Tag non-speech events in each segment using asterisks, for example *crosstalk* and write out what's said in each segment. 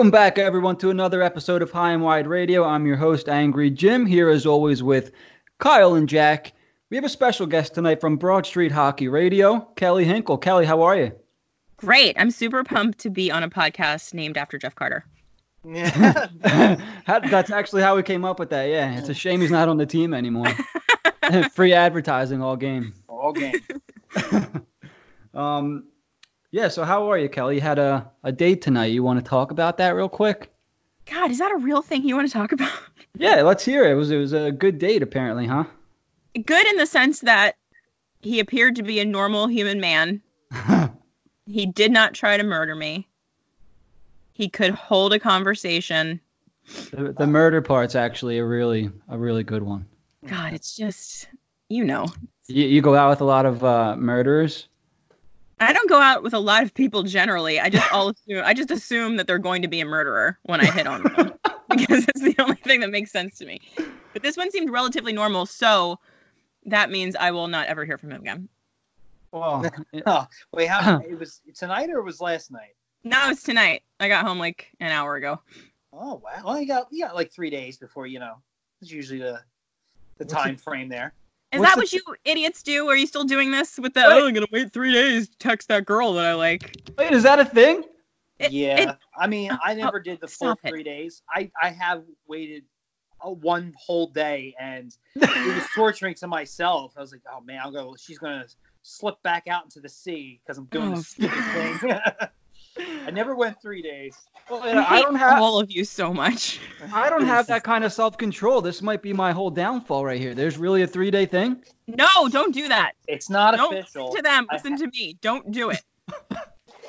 Welcome back, everyone, to another episode of High and Wide Radio. I'm your host, Angry Jim, here as always with Kyle and Jack. We have a special guest tonight from Broad Street Hockey Radio, Kelly Hinkle. Kelly, how are you? Great. I'm super pumped to be on a podcast named after Jeff Carter. Yeah. *laughs* That's actually how we came up with that. Yeah, it's a shame he's not on the team anymore. *laughs* Free advertising all game. All game. *laughs* Um, yeah. So how are you, Kelly? You had a, a date tonight. You want to talk about that real quick? God, is that a real thing you want to talk about? *laughs* Yeah, let's hear it. It was it was a good date apparently, huh? Good in the sense that he appeared to be a normal human man. *laughs* He did not try to murder me. He could hold a conversation. the, the murder part's actually a really a really good one. God, it's just, you know. You, you go out with a lot of uh, murderers. I don't go out with a lot of people generally. I just all assume I just assume that they're going to be a murderer when I hit on them *laughs* because it's the only thing that makes sense to me. But this one seemed relatively normal, so that means I will not ever hear from him again. Well, *laughs* Oh, wait, how it was tonight or it was last night? No, it's tonight. I got home like an hour ago. Oh wow. Well, you got you got like three days before you know. It's usually the the What's time it- frame there. Is What's that the- what you idiots do? Are you still doing this with the? Wait. Oh, I'm gonna wait three days to text that girl that I like. wait, is that a thing? It- yeah. it- I mean, oh, I oh, never did the full stop it. three days. I I have waited a one whole day and *laughs* it was torturing to myself. I was like, oh man, I'll go. She's gonna slip back out into the sea because I'm doing Oh, this stupid thing. *laughs* I never went three days. Well, I, I hate don't have all of you so much. *laughs* I don't have that *laughs* kind of self control. This might be my whole downfall right here. There's really a three day thing. No, don't do that. It's not Don't official. listen to them. I Listen to me. Don't do it. *laughs*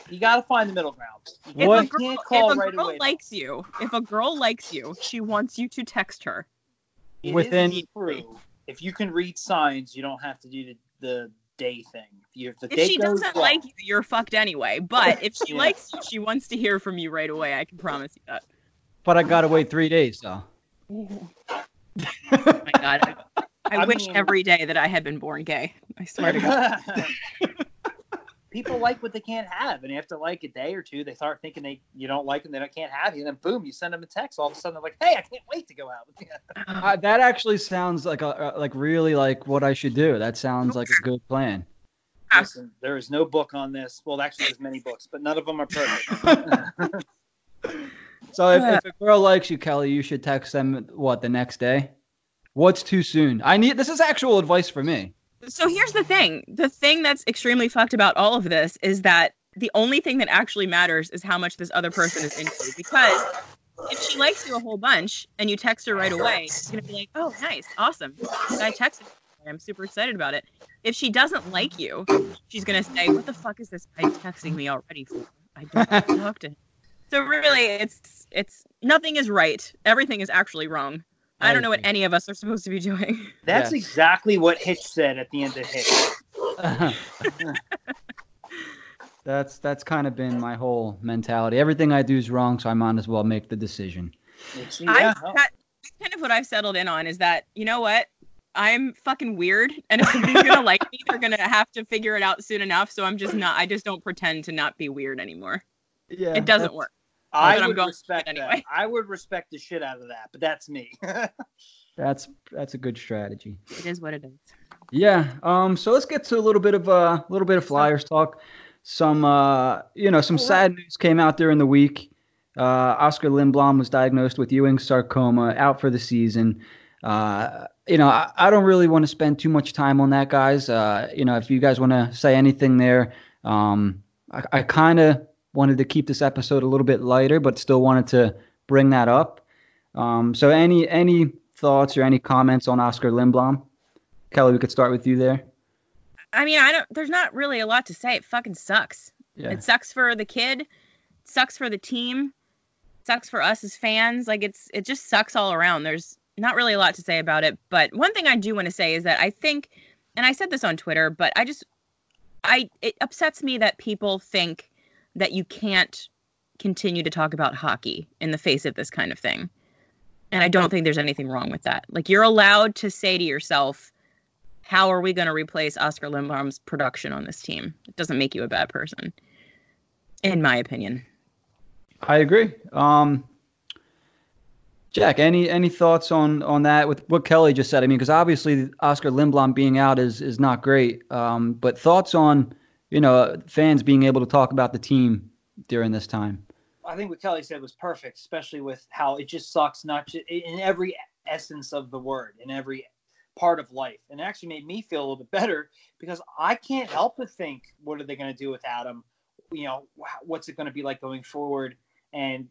You got to find the middle ground. If What? a You girl, can't call if a right girl away. likes you, if a girl likes you, she wants you to text her. It is Within- true. If you can read signs, you don't have to do the, the day thing. If, you, if the If date she goes doesn't well- like you, you're fucked anyway. But if she *laughs* Yeah. likes you, she wants to hear from you right away. I can promise you that. But I gotta wait three days though. Oh my god. I, I, *laughs* I wish mean- every day that I had been born gay. I swear to God. *laughs* People like what they can't have, and after like a day or two, they start thinking they you don't like them, they don't, can't have you, and then boom, you send them a text. All of a sudden, they're like, "Hey, I can't wait to go out with you." *laughs* Uh, that actually sounds like a, uh, like really like what I should do. That sounds like a good plan. Listen, there is no book on this. Well, actually, there's many books, but none of them are perfect. *laughs* *laughs* So if, if a girl likes you, Kelly, you should text them what the next day. What's too soon? I need this is actual advice for me. So here's the thing. The thing that's extremely fucked about all of this is that the only thing that actually matters is how much this other person is into. Because if she likes you a whole bunch and you text her right away, she's gonna be like, "Oh, nice, awesome." I texted. I'm super excited about it. If she doesn't like you, she's gonna say, "What the fuck is this guy texting me already for? I don't to talk to him." So really, it's it's nothing is right. Everything is actually wrong. I, I don't know what any of us are supposed to be doing. *laughs* That's Yes. exactly what Hitch said at the end of Hitch. *laughs* that's that's kind of been my whole mentality. Everything I do is wrong, so I might as well make the decision. It's- I, yeah, that, that's kind of what I've settled in on is that you know what I'm fucking weird, and if somebody's gonna *laughs* like me, they're gonna have to figure it out soon enough. So I'm just not. I just don't pretend to not be weird anymore. Yeah, It doesn't work. I but I'm would respect with that. anyway. I would respect the shit out of that, but that's me. *laughs* That's that's a good strategy. It is what it is. Yeah. Um. So let's get to a little bit of a uh, little bit of Flyers talk. Some uh, you know, some sad news came out during the week. Uh, Oskar Lindblom was diagnosed with Ewing sarcoma, out for the season. Uh, you know, I, I don't really want to spend too much time on that, guys. Uh, you know, if you guys want to say anything there, um, I, I kind of wanted to keep this episode a little bit lighter, but still wanted to bring that up. Um, so any any thoughts or any comments on Oskar Lindblom? Kelly, we could start with you there. I mean, I don't. There's not really a lot to say. It fucking sucks. Yeah. It sucks for the kid. It sucks for the team. Sucks for us as fans. Like it's it just sucks all around. There's not really a lot to say about it. But one thing I do want to say is that I think, and I said this on Twitter, but I just, I it upsets me that people think that you can't continue to talk about hockey in the face of this kind of thing. And I don't think there's anything wrong with that. Like you're allowed to say to yourself, how are we going to replace Oskar Lindblom's production on this team? It doesn't make you a bad person, in my opinion. I agree. Um, Jack, any any thoughts on on that with what Kelly just said? I mean, because obviously Oskar Lindblom being out is is not great. Um, but thoughts on you know fans being able to talk about the team during this time. I think what Kelly said was perfect, especially with how it just sucks, not just in every essence of the word, in every part of life, and it actually made me feel a little bit better because I can't help but think, what are they going to do with Adam? You know, what's it going to be like going forward? And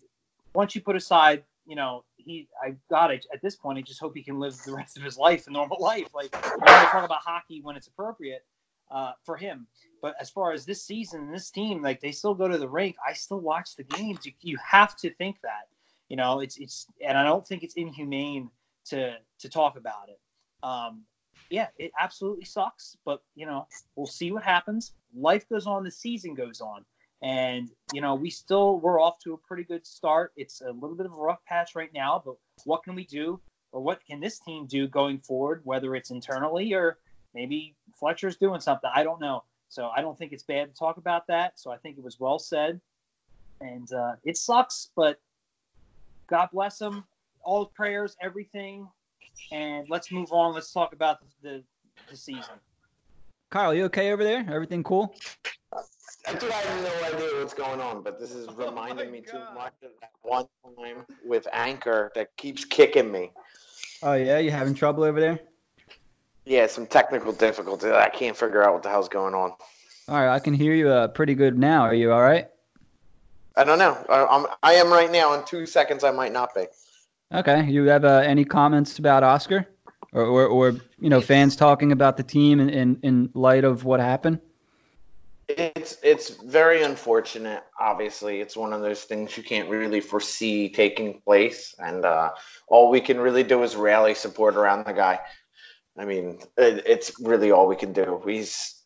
once you put aside, you know, he, I got it at this point. I just hope he can live the rest of his life, a normal life. Like, we talk about hockey when it's appropriate uh, for him. But as far as this season, this team, like they still go to the rink. I still watch the games. You, you have to think that, you know, it's it's, and I don't think it's inhumane to to talk about it. Um, yeah, it absolutely sucks, but you know, we'll see what happens. Life goes on. The season goes on. And you know, we still we're off to a pretty good start. It's a little bit of a rough patch right now, but what can we do, or what can this team do going forward, whether it's internally or maybe Fletcher's doing something. I don't know. So I don't think it's bad to talk about that. So I think it was well said, and uh, it sucks, but God bless him. All the prayers, everything, and let's move on. Let's talk about the, the, the season. Kyle, you okay over there? Everything cool? Dude, I have no idea what's going on, but this is oh reminding oh me God. too much of that one time with Anchor that keeps kicking me. Oh yeah, you having trouble over there? Yeah, some technical difficulties. I can't figure out what the hell's going on. All right, I can hear you uh, pretty good now. Are you all right? I don't know. I, I'm I am right now. In two seconds, I might not be. Okay. You have uh, any comments about Oskar, or, or, or you know fans talking about the team in, in in light of what happened? It's it's very unfortunate. Obviously, it's one of those things you can't really foresee taking place, and uh, all we can really do is rally support around the guy. I mean, it, it's really all we can do. He's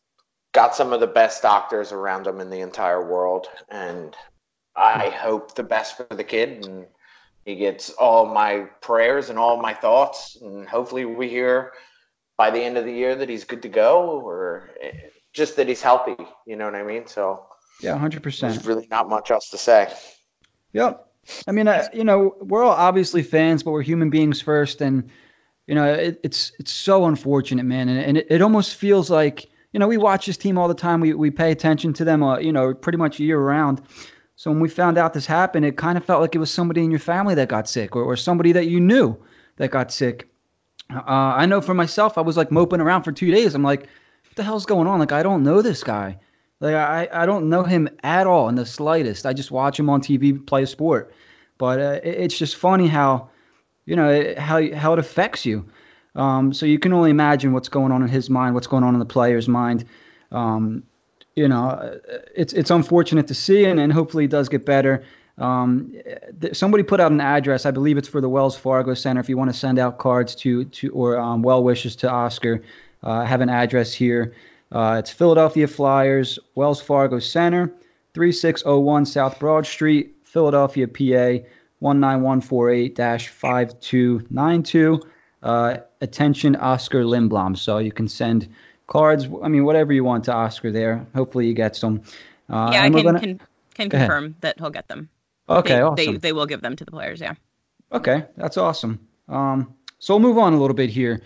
got some of the best doctors around him in the entire world, and I hope the best for the kid, and he gets all my prayers and all my thoughts, and hopefully we hear by the end of the year that he's good to go, or just that he's healthy. You know what I mean? So yeah, hundred percent. There's really not much else to say. Yep. I mean, uh, you know, we're all obviously fans, but we're human beings first, and you know, it, it's it's so unfortunate, man, and, and it, it almost feels like you know we watch this team all the time. We we pay attention to them, uh, you know, pretty much year round. So when we found out this happened, it kind of felt like it was somebody in your family that got sick, or, or somebody that you knew that got sick. Uh, I know for myself, I was like moping around for two days. I'm like, what the hell's going on? Like, I don't know this guy. Like, I, I don't know him at all in the slightest. I just watch him on TV play a sport. But uh, it, it's just funny how, you know, how, how it affects you. Um, so you can only imagine what's going on in his mind, what's going on in the player's mind. Um, you know, uh, it's it's unfortunate to see, and, and hopefully it does get better. Um, th- somebody put out an address. I believe it's for the Wells Fargo Center. If you want to send out cards to to or um, well wishes to Oskar, uh, have an address here. Uh, it's Philadelphia Flyers, Wells Fargo Center, 3601 South Broad Street, Philadelphia, PA 19148-5292. Uh, attention, oscar Lindblom. So you can send cards. I mean, whatever you want to oscar there. Hopefully, he gets them. Uh, yeah, I can, gonna... can, can confirm ahead. that he'll get them. Okay, they, awesome. They, they will give them to the players. Yeah. Okay, that's awesome. Um, so we'll move on a little bit here.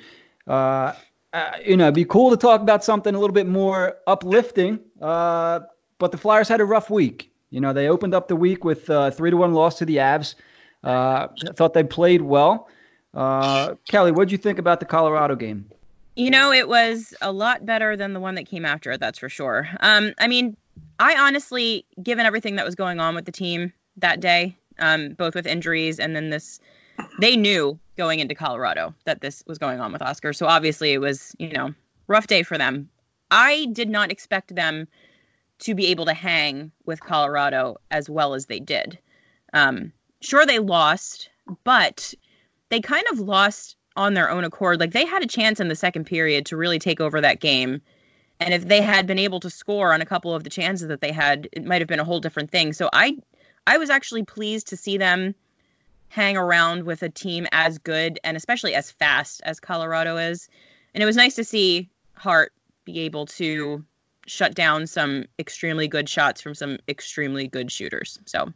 Uh, uh, you know, it'd be cool to talk about something a little bit more uplifting. Uh, but the Flyers had a rough week. You know, they opened up the week with a three to one loss to the Avs. Uh, thought they played well. Uh, Kelly, what did you think about the Colorado game? You know, it was a lot better than the one that came after it, that's for sure. Um, I mean, I honestly, given everything that was going on with the team that day, um, both with injuries and then this, they knew going into Colorado that this was going on with Oskar. So obviously it was, you know, rough day for them. I did not expect them to be able to hang with Colorado as well as they did. Um, sure, they lost, but they kind of lost on their own accord. Like they had a chance in the second period to really take over that game. And if they had been able to score on a couple of the chances that they had, it might have been a whole different thing. So I I was actually pleased to see them hang around with a team as good and especially as fast as Colorado is. And it was nice to see Hart be able to shut down some extremely good shots from some extremely good shooters. So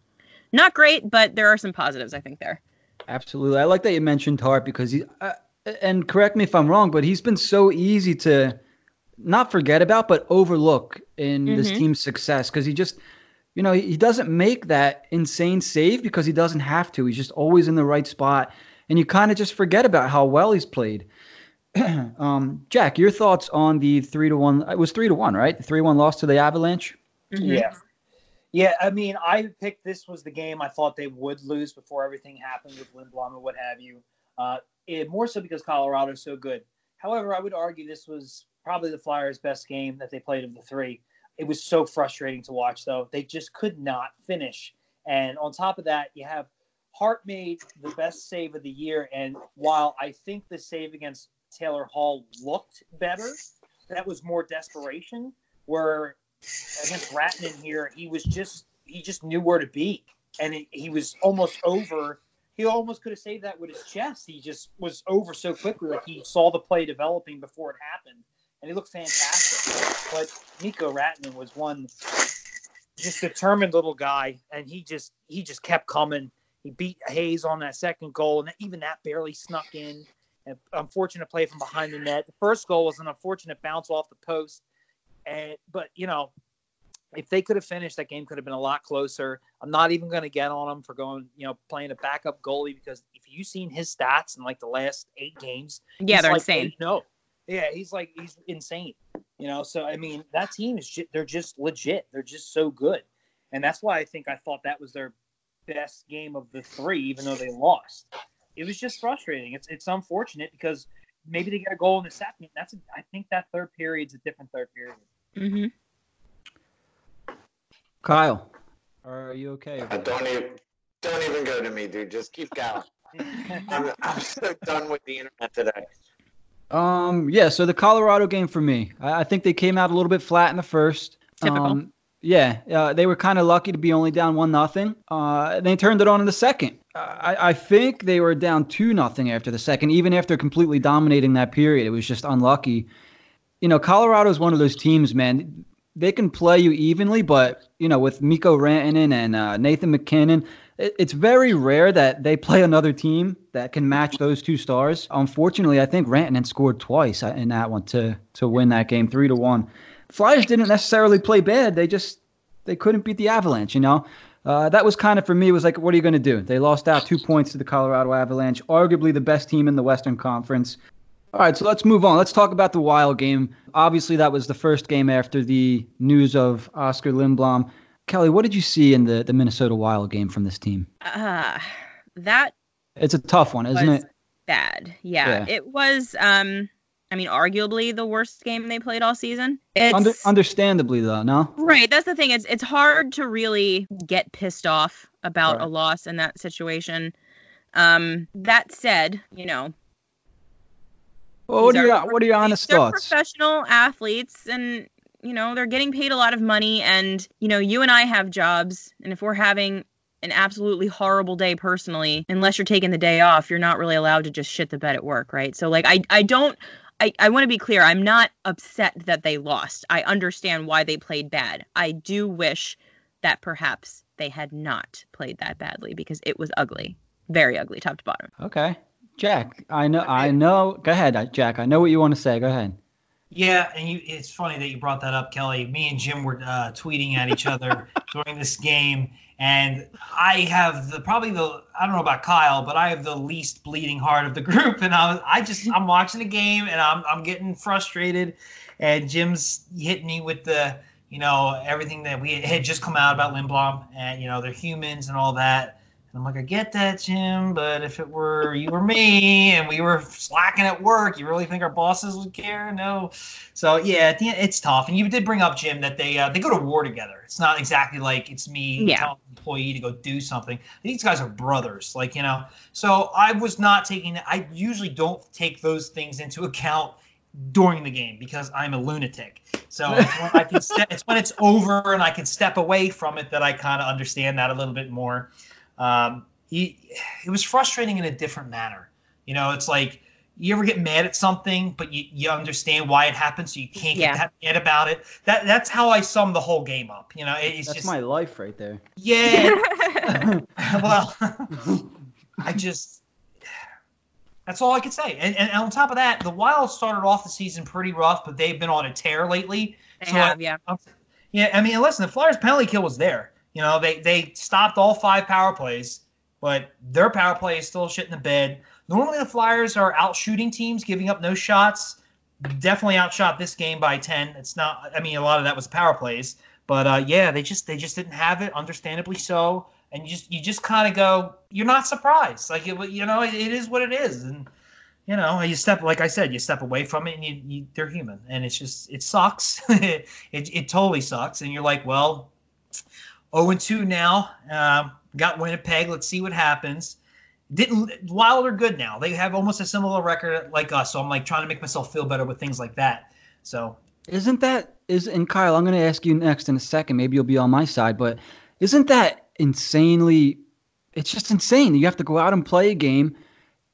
not great, but there are some positives I think there. Absolutely, I like that you mentioned Hart because he. Uh, and correct me if I'm wrong, but he's been so easy to not forget about, but overlook in mm-hmm. this team's success because he just, you know, he doesn't make that insane save because he doesn't have to. He's just always in the right spot, and you kind of just forget about how well he's played. *clears throat* um, Jack, your thoughts on the three to one? It was three to one, right? The three one loss to the Avalanche. Mm-hmm. Yeah. Yeah, I mean, I picked this was the game I thought they would lose before everything happened with Lindblom and what have you. Uh, it, more so because Colorado is so good. However, I would argue this was probably the Flyers' best game that they played of the three. It was so frustrating to watch, though. They just could not finish. And on top of that, you have Hart made the best save of the year. And while I think the save against Taylor Hall looked better, that was more desperation. Where against Rantanen here, he was just he just knew where to be, and it, he was almost over. He almost could have saved that with his chest. He just was over so quickly, like he saw the play developing before it happened, and he looked fantastic. But Mikko Rantanen was one just determined little guy, and he just he just kept coming. He beat Hayes on that second goal, and even that barely snuck in. An unfortunate play from behind the net. The first goal was an unfortunate bounce off the post, and but you know if they could have finished, that game could have been a lot closer. I'm not even going to get on him for going, you know, playing a backup goalie because if you've seen his stats in like the last eight games, yeah, they're like, insane. No, yeah, he's like he's insane. You know, so I mean, that team is they're just legit. They're just so good, and that's why I think I thought that was their best game of the three, even though they lost. It was just frustrating. It's it's unfortunate because maybe they get a goal in the second. That's a, I think that third period's a different third period. Mm-hmm. Kyle, are you okay? Uh, don't even don't even go to me, dude. Just keep going. *laughs* I'm, I'm so done with the internet today. Um, yeah. So the Colorado game for me, I, I think they came out a little bit flat in the first. Typical. Um, yeah, uh, they were kind of lucky to be only down one nothing. Uh, they turned it on in the second. I, I think they were down two nothing after the second, even after completely dominating that period. It was just unlucky. You know, Colorado is one of those teams, man they can play you evenly, but you know, with Mikko Rantanen and uh, Nathan MacKinnon, it, it's very rare that they play another team that can match those two stars. Unfortunately, I think Rantanen scored twice in that one to to win that game, three to one. Flyers didn't necessarily play bad; they just they couldn't beat the Avalanche. You know, uh, that was kind of for me was like, what are you going to do? They lost out two points to the Colorado Avalanche, arguably the best team in the Western Conference. All right, so let's move on. Let's talk about the Wild game. Obviously, that was the first game after the news of Oskar Lindblom. Kelly, what did you see in the, the Minnesota Wild game from this team? Uh, that it's a tough one, isn't it? Bad. Yeah, yeah, it was. Um, I mean, arguably the worst game they played all season. It's, Under, understandably, though, no. Right. That's the thing. It's it's hard to really get pissed off about right. a loss in that situation. Um, that said, you know, well, what are, your, what are your honest they're thoughts? professional athletes and you know they're getting paid a lot of money and you know you and i have jobs and if we're having an absolutely horrible day personally unless you're taking the day off you're not really allowed to just shit the bed at work right? So like i i don't i, I want to be clear i'm not upset that they lost. I understand why they played bad. I do wish that perhaps they had not played that badly because it was ugly. Very ugly top to bottom. Okay Jack, I know, I know. Go ahead, Jack. I know what you want to say. Go ahead. Yeah, and you, it's funny that you brought that up, Kelly. Me and Jim were uh, tweeting at each other *laughs* during this game, and I have the probably the I don't know about Kyle, but I have the least bleeding heart of the *laughs* group, and I was I just I'm watching the game and I'm I'm getting frustrated, and Jim's hitting me with the you know everything that we had just come out about Lindblom, and you know they're humans and all that and I'm like, I get that, Jim, but if it were you or me and we were slacking at work, you really think our bosses would care? No. So yeah, end, it's tough. And you did bring up, Jim, that they uh, they go to war together. It's not exactly like it's me yeah. telling an employee to go do something. These guys are brothers, like you know. So I was not taking. I usually don't take those things into account during the game because I'm a lunatic. So it's when I can *laughs* it's when it's over and I can step away from it that I kind of understand that a little bit more um, he, it was frustrating in a different manner. You know, it's like you ever get mad at something, but you, you understand why it happened, so you can't Yeah. get that mad about it. That that's how I sum the whole game up. You know, it's That's just my life right there. yeah. *laughs* *laughs* well, I just that's all I could say. And, and on top of that, the Wild started off the season pretty rough, but they've been on a tear lately. They So have, yeah. I'm- yeah, I mean, listen, the Flyers penalty kill was there. You know, they they stopped all five power plays, but their power play is still shit in the bed. Normally, the Flyers are out shooting teams, giving up no shots. Definitely outshot this game by ten. It's not. I mean, a lot of that was power plays, but uh, yeah, they just they just didn't have it. Understandably so. And you just you just kind of go, you're not surprised. Like it, you know, it, it is what it is, and you know, you step like I said, you step away from it, and you, you they're human, and it's just it sucks. *laughs* it, it totally sucks, and you're like, well, 0 and 2 now. Um, got Winnipeg. Let's see what happens. Didn't Wild are good now. They have almost a similar record like us, so I'm like trying to make myself feel better with things like that. So Isn't that is and Kyle? I'm going to ask you next in a second. Maybe you'll be on my side, but isn't that insanely? It's just insane. You have to go out and play a game,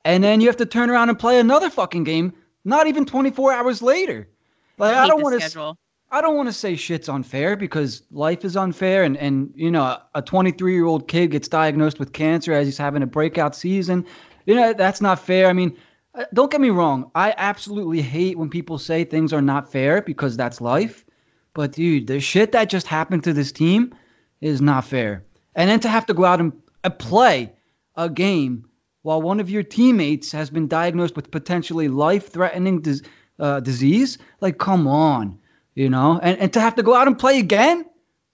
and then you have to turn around and play another fucking game. Not even 24 hours later. Like I Hate don't want to. I don't want to say shit's unfair because life is unfair, and and you know a 23 year old kid gets diagnosed with cancer as he's having a breakout season. You know that's not fair. I mean, uh, don't get me wrong. I absolutely hate when people say things are not fair because that's life. But dude, the shit that just happened to this team is not fair. And then to have to go out and uh, play a game while one of your teammates has been diagnosed with potentially life-threatening dis- uh, disease, like come on, you know, and and to have to go out and play again,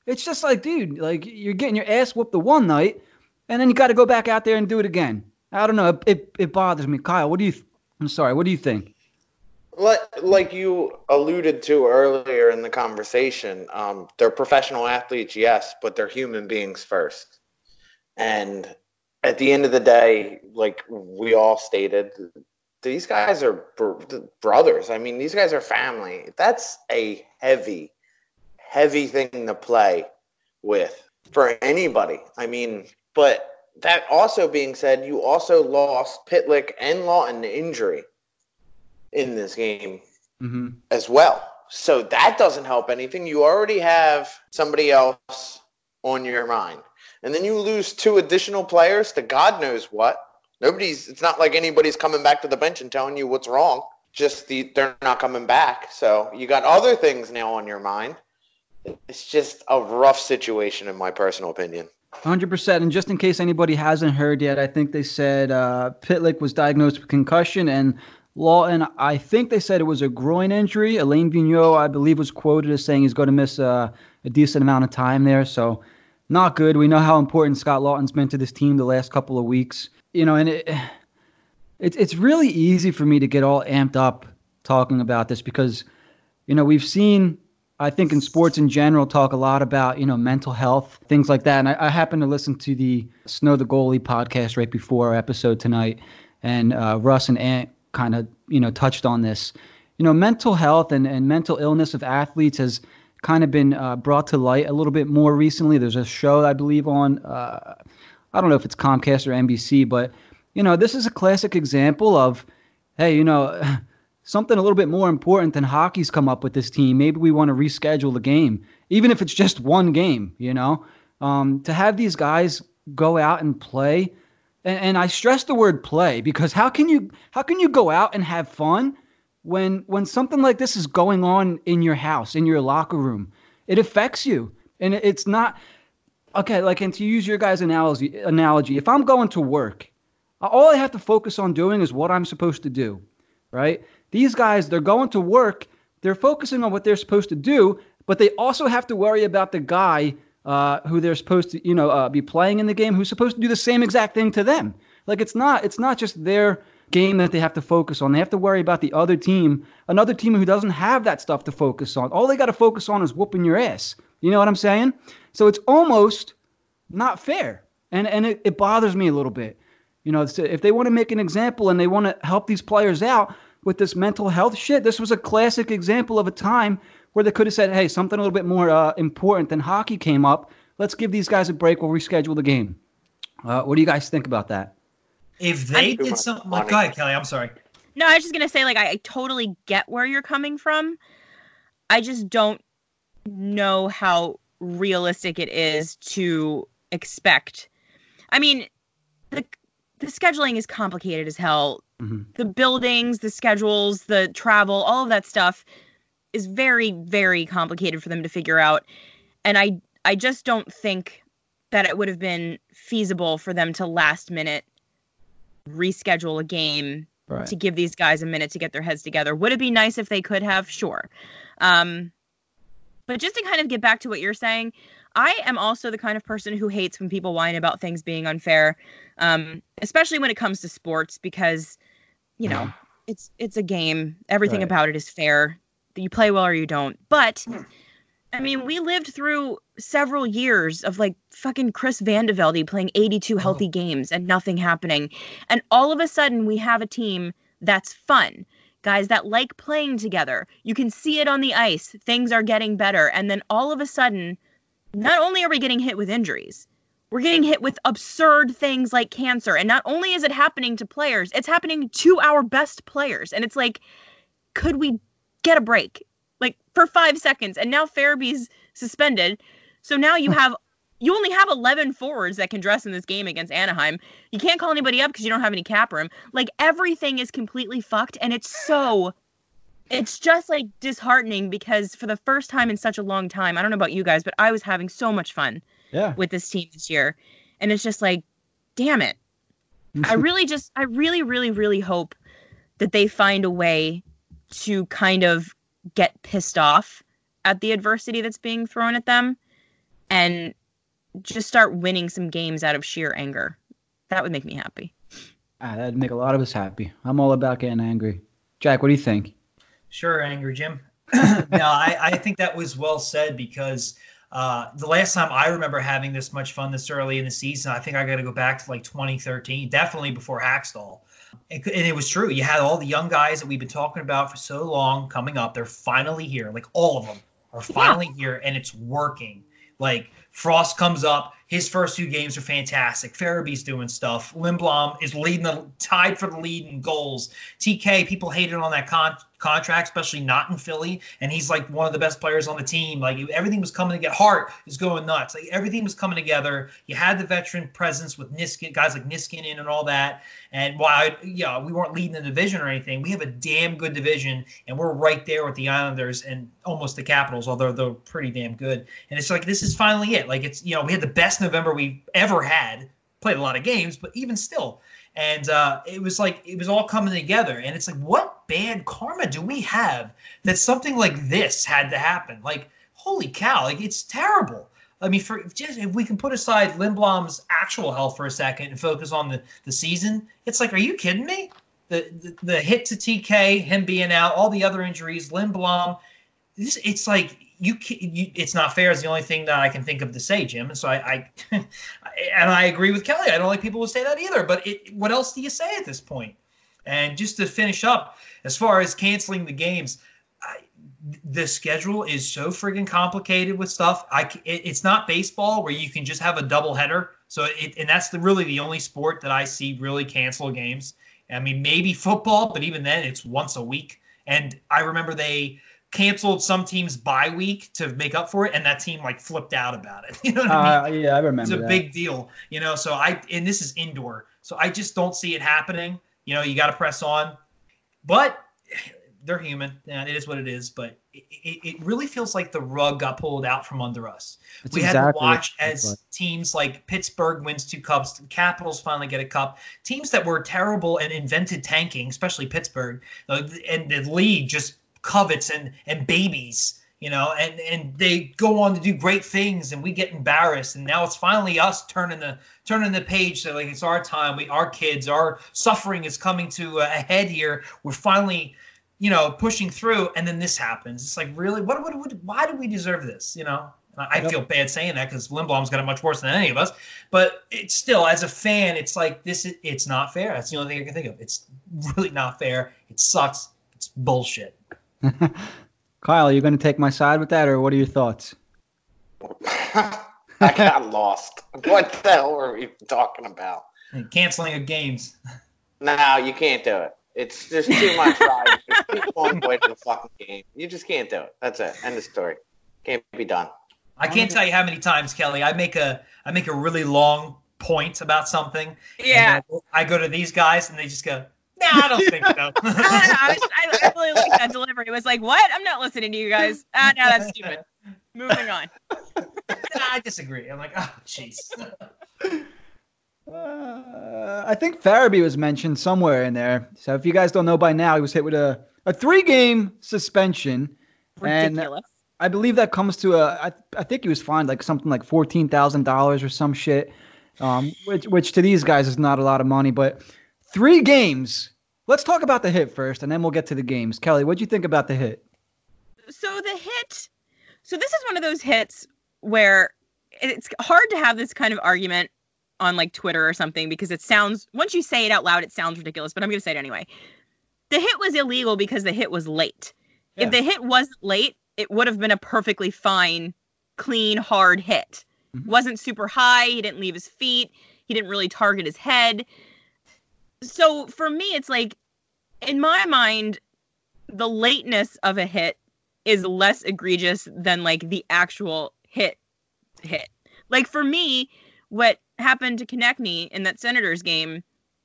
it's just like, dude, like you're getting your ass whooped the one night, and then you got to go back out there and do it again. I don't know. It, it, it bothers me, Kyle. What do you? Th- I'm sorry. What do you think? Like, you alluded to earlier in the conversation, um, they're professional athletes, yes, but they're human beings first. And at the end of the day, like we all stated, these guys are br- brothers. I mean, these guys are family. That's a heavy, heavy thing to play with for anybody. I mean, but that also being said, you also lost Pitlick and Laughton to injury in this game Mm-hmm. as well. So that doesn't help anything. You already have somebody else on your mind. And then you lose two additional players to God knows what. Nobody's it's not like anybody's coming back to the bench and telling you what's wrong. Just the they're not coming back. So you got other things now on your mind. It's just a rough situation in my personal opinion. Hundred percent. And just in case anybody hasn't heard yet, I think they said uh, Pitlick was diagnosed with concussion, and Laughton, I think they said it was a groin injury. Alain Vigneault, I believe, was quoted as saying he's going to miss a decent amount of time there. So, not good. We know how important Scott Laughton's been to this team the last couple of weeks. You know, and it, it's it's really easy for me to get all amped up talking about this because, you know, we've seen I think in sports in general talk a lot about you know mental health things like that. And I, I happened to listen to the Snow the Goalie podcast right before our episode tonight, and uh, Russ and Ant kind of you know touched on this. You know, mental health and, and mental illness of athletes has kind of been uh, brought to light a little bit more recently. There's a show I believe on uh, I don't know if it's Comcast or NBC, but you know this is a classic example of hey you know. *laughs* something a little bit more important than hockey's come up with this team. Maybe we want to reschedule the game, even if it's just one game, you know? Um, to have these guys go out and play, and, and I stress the word play because how can you how can you go out and have fun when when something like this is going on in your house, in your locker room? It affects you. And it's not okay, like and to use your guys' analogy analogy, if I'm going to work, all I have to focus on doing is what I'm supposed to do, right? These guys, they're going to work, they're focusing on what they're supposed to do, but they also have to worry about the guy uh, who they're supposed to, you know, uh, be playing in the game, who's supposed to do the same exact thing to them. Like it's not, it's not just their game that they have to focus on. They have to worry about the other team, another team who doesn't have that stuff to focus on. All they got to focus on is whooping your ass. You know what I'm saying? So it's almost not fair, and and it, it bothers me a little bit. You know, if they want to make an example and they want to help these players out with this mental health shit, this was a classic example of a time where they could have said, "Hey, something a little bit more uh, important than hockey came up. Let's give these guys a break. We'll reschedule the game." Uh, what do you guys think about that? if they Too did something like, money. go ahead, Kelly. I'm sorry. No, I was just gonna say, like, I, I totally get where you're coming from. I just don't know how realistic it is to expect. I mean, the the scheduling is complicated as hell. Mhm. The buildings, the schedules, the travel, all of that stuff is very, very complicated for them to figure out. And I I just don't think that it would have been feasible for them to last minute reschedule a game Right. to give these guys a minute to get their heads together. Would it be nice if they could have? Sure. Um, but just to kind of get back to what you're saying, I am also the kind of person who hates when people whine about things being unfair, um, especially when it comes to sports, because you know it's it's a game. Everything Right. about it is fair. You play well or you don't. But I mean, we lived through several years of like fucking Chris Vandevelde playing 82 healthy games and nothing happening. And all of a sudden, we have a team that's fun. Guys that like playing together. You can see it on the ice. Things are getting better. And then all of a sudden, not only are we getting hit with injuries, we're getting hit with absurd things like cancer. And not only is it happening to players, it's happening to our best players. And it's like, could we get a break? Like for five seconds. And now Farabee's suspended. So now you *laughs* have you only have 11 forwards that can dress in this game against Anaheim. You can't call anybody up because you don't have any cap room. Like everything is completely fucked, and it's so. It's just like disheartening because for the first time in such a long time, I don't know about you guys, but I was having so much fun Yeah. with this team this year, and it's just like, damn it. *laughs* I really just, I really, really, really hope that they find a way to kind of get pissed off at the adversity that's being thrown at them and just start winning some games out of sheer anger. That would make me happy. Ah, that'd make a lot of us happy. I'm all about getting angry. Jack, what do you think? Sure, Angry Jim. *clears throat* no, I, I think that was well said because uh, the last time I remember having this much fun this early in the season, I think I got to go back to like 2013, definitely before Hakstol. And, and it was true. You had all the young guys that we've been talking about for so long coming up. They're finally here. Like all of them are finally here, and it's working. Like Frost comes up. His first two games are fantastic. Farabee's doing stuff. Lindblom is leading the tied for the lead in goals. TK, people hated on that con- contract, especially not in Philly, and he's like one of the best players on the team. Like everything was coming to get Hart is going nuts. Like everything was coming together. You had the veteran presence with Niskin, guys like Niskin Niskanen and all that. And while yeah, we weren't leading the division or anything, we have a damn good division, and we're right there with the Islanders and almost the Capitals, although they're pretty damn good. And it's like this is finally it. Like it's you know we had the best November we've ever had. Played a lot of games, but even still, and uh, it was like it was all coming together. And it's like what bad karma do we have that something like this had to happen? Like holy cow like it's terrible. I mean for just if we can put aside lindblom's actual health for a second and focus on the, the season it's like are you kidding me? The, the the hit to tk him being out all the other injuries lindblom this, it's like you, you it's not fair is the only thing that I can think of to say, Jim. And so I, I *laughs* and I agree with Kelly. I don't like people who say that either. But it, what else do you say at this point? And just to finish up, as far as canceling the games, I, the schedule is so friggin' complicated with stuff. I it, it's not baseball where you can just have a double header. So it, and that's the really the only sport that I see really cancel games. I mean, maybe football, but even then, it's once a week. And I remember they canceled some teams bye week to make up for it, and that team like flipped out about it. *laughs* You know what I mean? Uh, yeah, I remember. It's a that. big deal, you know. So I and this is indoor, so I just don't see it happening. You know, you got to press on, but they're human, and it is what it is. But it, it, it really feels like the rug got pulled out from under us. That's we had to watch as like. teams like Pittsburgh wins two cups, the Capitals finally get a cup. Teams that were terrible and invented tanking, especially Pittsburgh, uh, and the league just covets and and babies, you know, and and they go on to do great things, and we get embarrassed. And now it's finally us turning the turning the page. So like it's our time. We our kids, our suffering is coming to a head here. We're finally you know, pushing through, and then this happens. It's like, really, what, what, what why do we deserve this? You know, I Yep. feel bad saying that because Lindblom's got it much worse than any of us. But it's still, as a fan, it's like this. Is, it's not fair. That's the only thing I can think of. It's really not fair. It sucks. It's bullshit. *laughs* Kyle, are you going to take my side with that, or what are your thoughts? *laughs* I got lost. What the hell are we talking about? And canceling of games. *laughs* No, you can't do it. It's just too much riding. Just one way to the fucking game. You just can't do it. That's it. End of story. Can't be done. I can't tell you how many times, Kelly. I make a I make a really long point about something. Yeah. and I go to these guys and they just go, Nah, I don't think so. *laughs* I, don't know, I, was- I, I really like that delivery. It was like, what? I'm not listening to you guys. Ah, no, that's stupid. Moving on. *laughs* Nah, I disagree. I'm like, oh, jeez. Uh, I think Farabee was mentioned somewhere in there. So if you guys don't know by now, he was hit with a, a three game suspension. And Ridiculous. I believe that comes to a. I, I think he was fined like something like fourteen thousand dollars or some shit, um, which which to these guys is not a lot of money. But three games. Let's talk about the hit first, and then we'll get to the games. Kelly, what'd you think about the hit? so the hit so this is one of those hits where it's hard to have this kind of argument on like twitter or something because it sounds once you say it out loud it sounds ridiculous but i'm going to say it anyway the hit was illegal because the hit was late Yeah. if the hit wasn't late it would have been a perfectly fine clean hard hit Mhm. wasn't super high he didn't leave his feet he didn't really target his head so for me it's like in my mind the lateness of a hit is less egregious than like the actual hit hit. Like for me, what happened to Konecny in that Senators game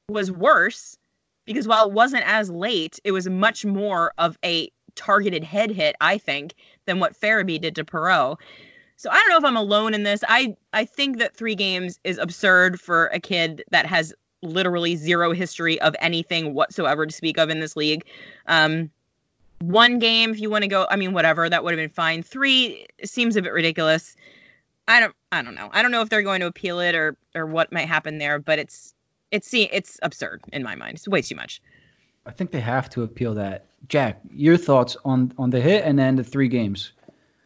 was worse because while it wasn't as late, it was much more of a targeted head hit, I think, than what Farabee did to Perreault. So I don't know if I'm alone in this. I I think that three games is absurd for a kid that has literally zero history of anything whatsoever to speak of in this league. Um, one game, if you want to go, I mean, whatever, that would have been fine. Three seems a bit ridiculous. I don't, I don't know. I don't know if they're going to appeal it or or what might happen there, but it's it's see, it's absurd in my mind. It's way too much. I think they have to appeal that. Jack, your thoughts on on the hit and then the three games?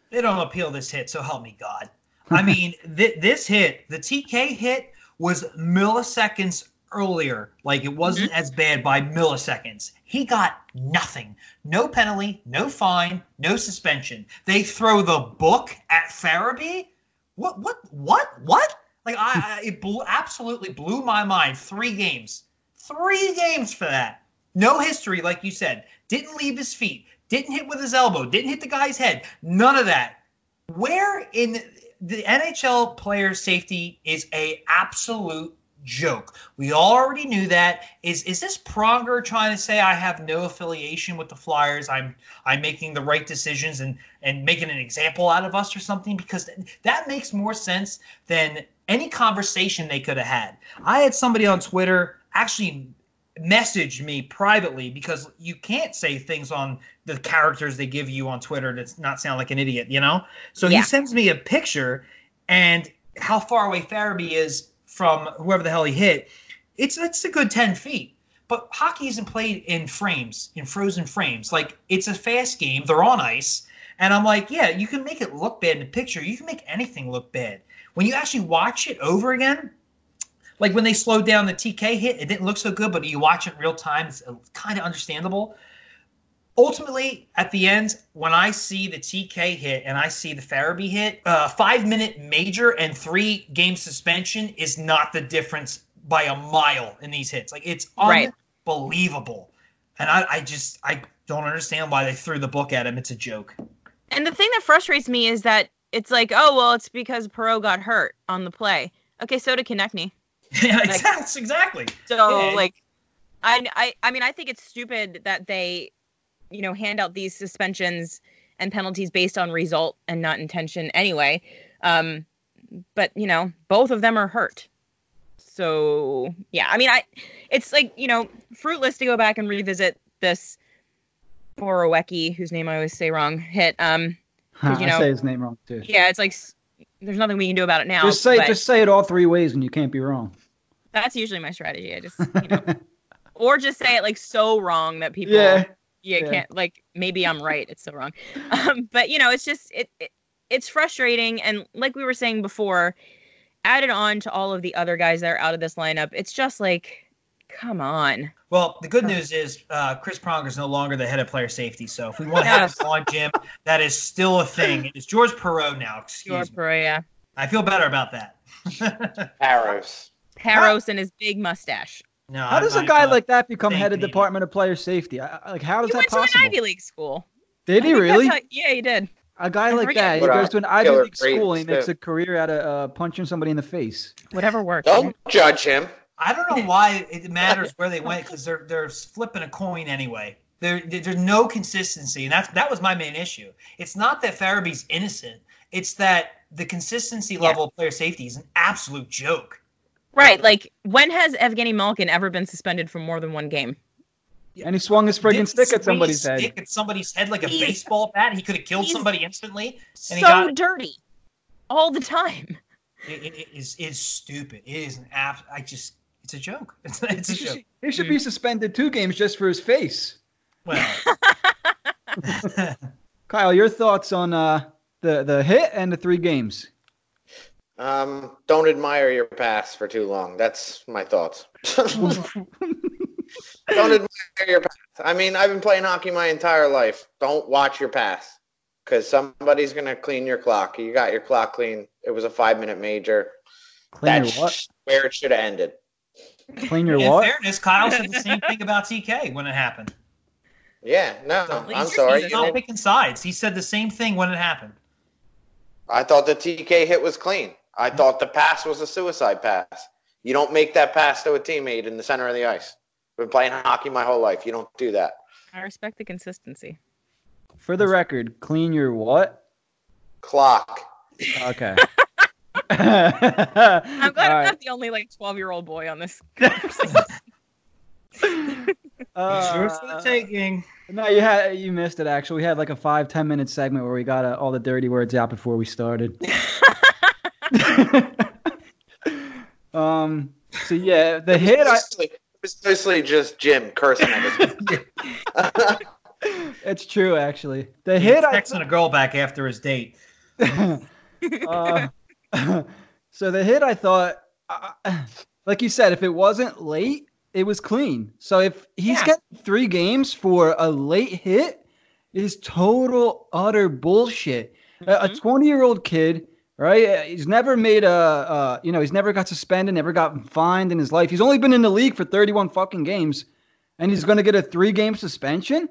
They don't appeal this hit, so help me God. I mean, *laughs* th- this hit, the TK hit, was milliseconds earlier. Like it wasn't mm-hmm. as bad by milliseconds. He got nothing. No penalty, no fine, no suspension. They throw the book at Farabee. What? What? What? What? Like I, I it blew, absolutely blew my mind. Three games, three games for that. No history, like you said. Didn't leave his feet. Didn't hit with his elbow. Didn't hit the guy's head. None of that. Where in the NHL player safety is a absolute joke. We already knew that. Is is this Pronger trying to say I have no affiliation with the Flyers? I'm I'm making the right decisions and and making an example out of us or something because th- that makes more sense than any conversation they could have had. I had somebody on Twitter actually message me privately because you can't say things on the characters they give you on Twitter to not sound like an idiot, you know? So Yeah. he sends me a picture and how far away Farabee is from whoever the hell he hit. It's it's a good 10 feet. But hockey isn't played in frames, in frozen frames. Like it's a fast game. They're on ice. And I'm like, yeah, you can make it look bad in a picture. You can make anything look bad. When you actually watch it over again, like when they slowed down the TK hit, it didn't look so good, but you watch it real time, it's uh, kind of understandable. Ultimately, at the end, when I see the TK hit and I see the Farabee hit, uh, five minute major and three game suspension is not the difference by a mile in these hits. Like it's Right. unbelievable. And I, I just I don't understand why they threw the book at him. It's a joke. And the thing that frustrates me is that it's like, oh well, it's because Perreault got hurt on the play. Okay, so did Konecny. *laughs* yeah, exactly. exactly. So Yeah. like, I, I I mean I think it's stupid that they, you know, hand out these suspensions and penalties based on result and not intention anyway. Um, but you know, both of them are hurt. So yeah, I mean I, it's like you know fruitless to go back and revisit this Borowiecki, whose name I always say wrong, hit. Um, you I say his name wrong too. yeah, it's like there's nothing we can do about it now. Just say just say it all three ways and you can't be wrong. that's usually my strategy. I just you know, *laughs* or just say it like so wrong that people yeah. You Yeah. can't like maybe I'm right. It's so wrong. *laughs* Um, but you know, it's just it, it it's frustrating and like we were saying before, added on to all of the other guys that are out of this lineup, it's just like, come on. Well, the good news is uh, Chris Pronger is no longer the head of player safety. So if we want to have Yes. him on, Jim, that is still a thing. *laughs* It's George Perot now. Excuse Your me. Perea. I feel better about that. *laughs* Arrows. Parros and his big mustache. No, How does a I'm- guy I'm- like that become head of maybe. Department of Player Safety? I, I- like, how He is that went to possible? an Ivy League school. Did he really? how- yeah, he did. A guy I like forget. that, he goes to an Ivy killer League school and he makes a career out of uh, punching somebody in the face. Whatever works. Don't judge him. I don't know why it matters *laughs* where they went because they're they're flipping a coin anyway. There, there's no consistency, and that's that was my main issue. It's not that Farabee's innocent; it's that the consistency level of player safety is an absolute joke. Right. Like, when has Evgeny Malkin ever been suspended for more than one game? And he swung his friggin' stick at somebody's his head. Stick at somebody's head like a He's- baseball bat. He could have killed somebody instantly. So And he got- dirty. All the time. It, it, it is it's stupid. It is an app. I just it's a joke. *laughs* It's, it's a He joke. should, he should be suspended two games just for his face. Well, *laughs* *laughs* Kyle, your thoughts on uh, the the hit and the three games? Um, don't admire your past for too long. That's my thoughts. *laughs* don't admire your past. I mean, I've been playing hockey my entire life. Don't watch your past because somebody's gonna clean your clock. You got your clock clean. It was a five minute major. Clean your That's what? where it should have ended. Clean your in what? fairness, Kyle said the same thing about TK when it happened. Yeah, no, So, I'm sorry. he's He's You not didn't- picking sides. He said the same thing when it happened. I thought the TK hit was clean. I thought the pass was a suicide pass. You don't make that pass to a teammate in the center of the ice. I've been playing hockey my whole life. You don't do that. I respect the consistency. For the record, clean your what? Clock. Okay. *laughs* *laughs* I'm glad I'm not the only like 12 year old boy on this. *laughs* Uh, for the taking. no, you had you missed it. Actually, we had like a five ten minute segment where we got uh, all the dirty words out before we started. *laughs* um. So yeah, the hit. I, Mostly- It was mostly just Jim cursing at *laughs* it's true, actually. The hit. I texting a girl back after his date. *laughs* uh, so the hit, I thought, uh, like you said, if it wasn't late, it was clean. So if he's Yeah. got three games for a late hit, is total utter bullshit. A- A Mhm. 20 year old kid, right? uh, He's never made a, uh, you know, he's never got suspended, never got fined in his life. He's only been in the league for 31 fucking games, and he's going to get a three game suspension.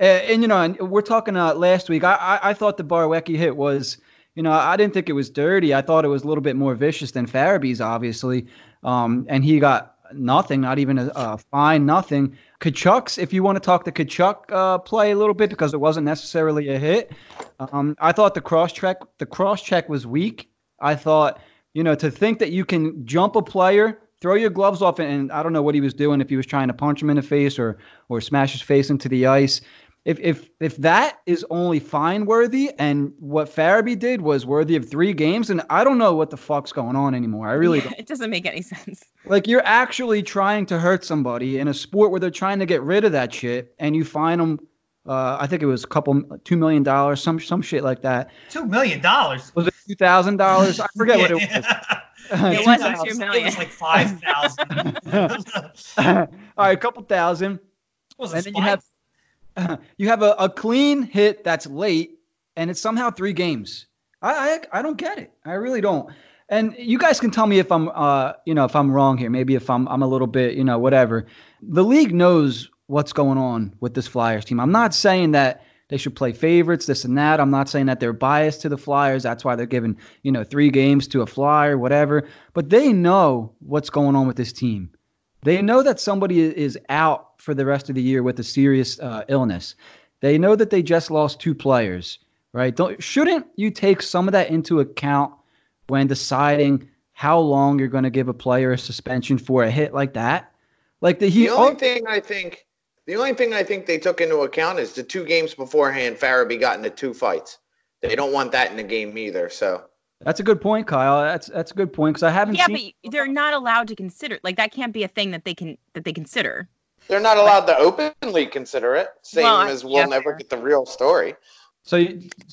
Uh, and you know, and we're talking uh, last week. I, I I thought the Borowiecki hit was, you know, I didn't think it was dirty. I thought it was a little bit more vicious than Farabee's, obviously. Um, and he got nothing, not even a, a fine, nothing. Tkachuk's, if you want to talk the Kachuk uh, play a little bit because it wasn't necessarily a hit. Um, I thought the cross check, the cross check was weak. I thought, you know, to think that you can jump a player, throw your gloves off, and I don't know what he was doing if he was trying to punch him in the face or or smash his face into the ice. If if if that is only fine worthy and what Farabee did was worthy of three games, and I don't know what the fuck's going on anymore. I really don't. *laughs* It doesn't make any sense. Like you're actually trying to hurt somebody in a sport where they're trying to get rid of that shit, and you fine them. Uh, I think it was a couple two million dollars, some some shit like that. Two million dollars. Was it two thousand dollars? I forget what it *laughs* was. It *laughs* wasn't two It was like five thousand. All right, a couple thousand. was And then you have *clears throat* you have a, a clean hit that's late, and it's somehow three games. I, I I don't get it. I really don't. And you guys can tell me if I'm uh you know if I'm wrong here. Maybe if I'm I'm a little bit you know whatever. The league knows what's going on with this Flyers team. I'm not saying that they should play favorites, this and that. I'm not saying that they're biased to the Flyers. That's why they're giving you know three games to a Flyer, whatever. But they know what's going on with this team. They know that somebody is out for the rest of the year with a serious uh, illness. They know that they just lost two players, right? Don't shouldn't you take some of that into account when deciding how long you're going to give a player a suspension for a hit like that? Like the he the only thing I think, the only thing I think they took into account is the two games beforehand. Farabee got into two fights. They don't want that in the game either. So That's a good point, Kyle. That's that's a good point because I haven't Yeah, seen. but they're not allowed to consider. Like that can't be a thing that they can that they consider. they're not allowed to openly consider it. Same Well, as we'll yeah, never fair. get the real story. So,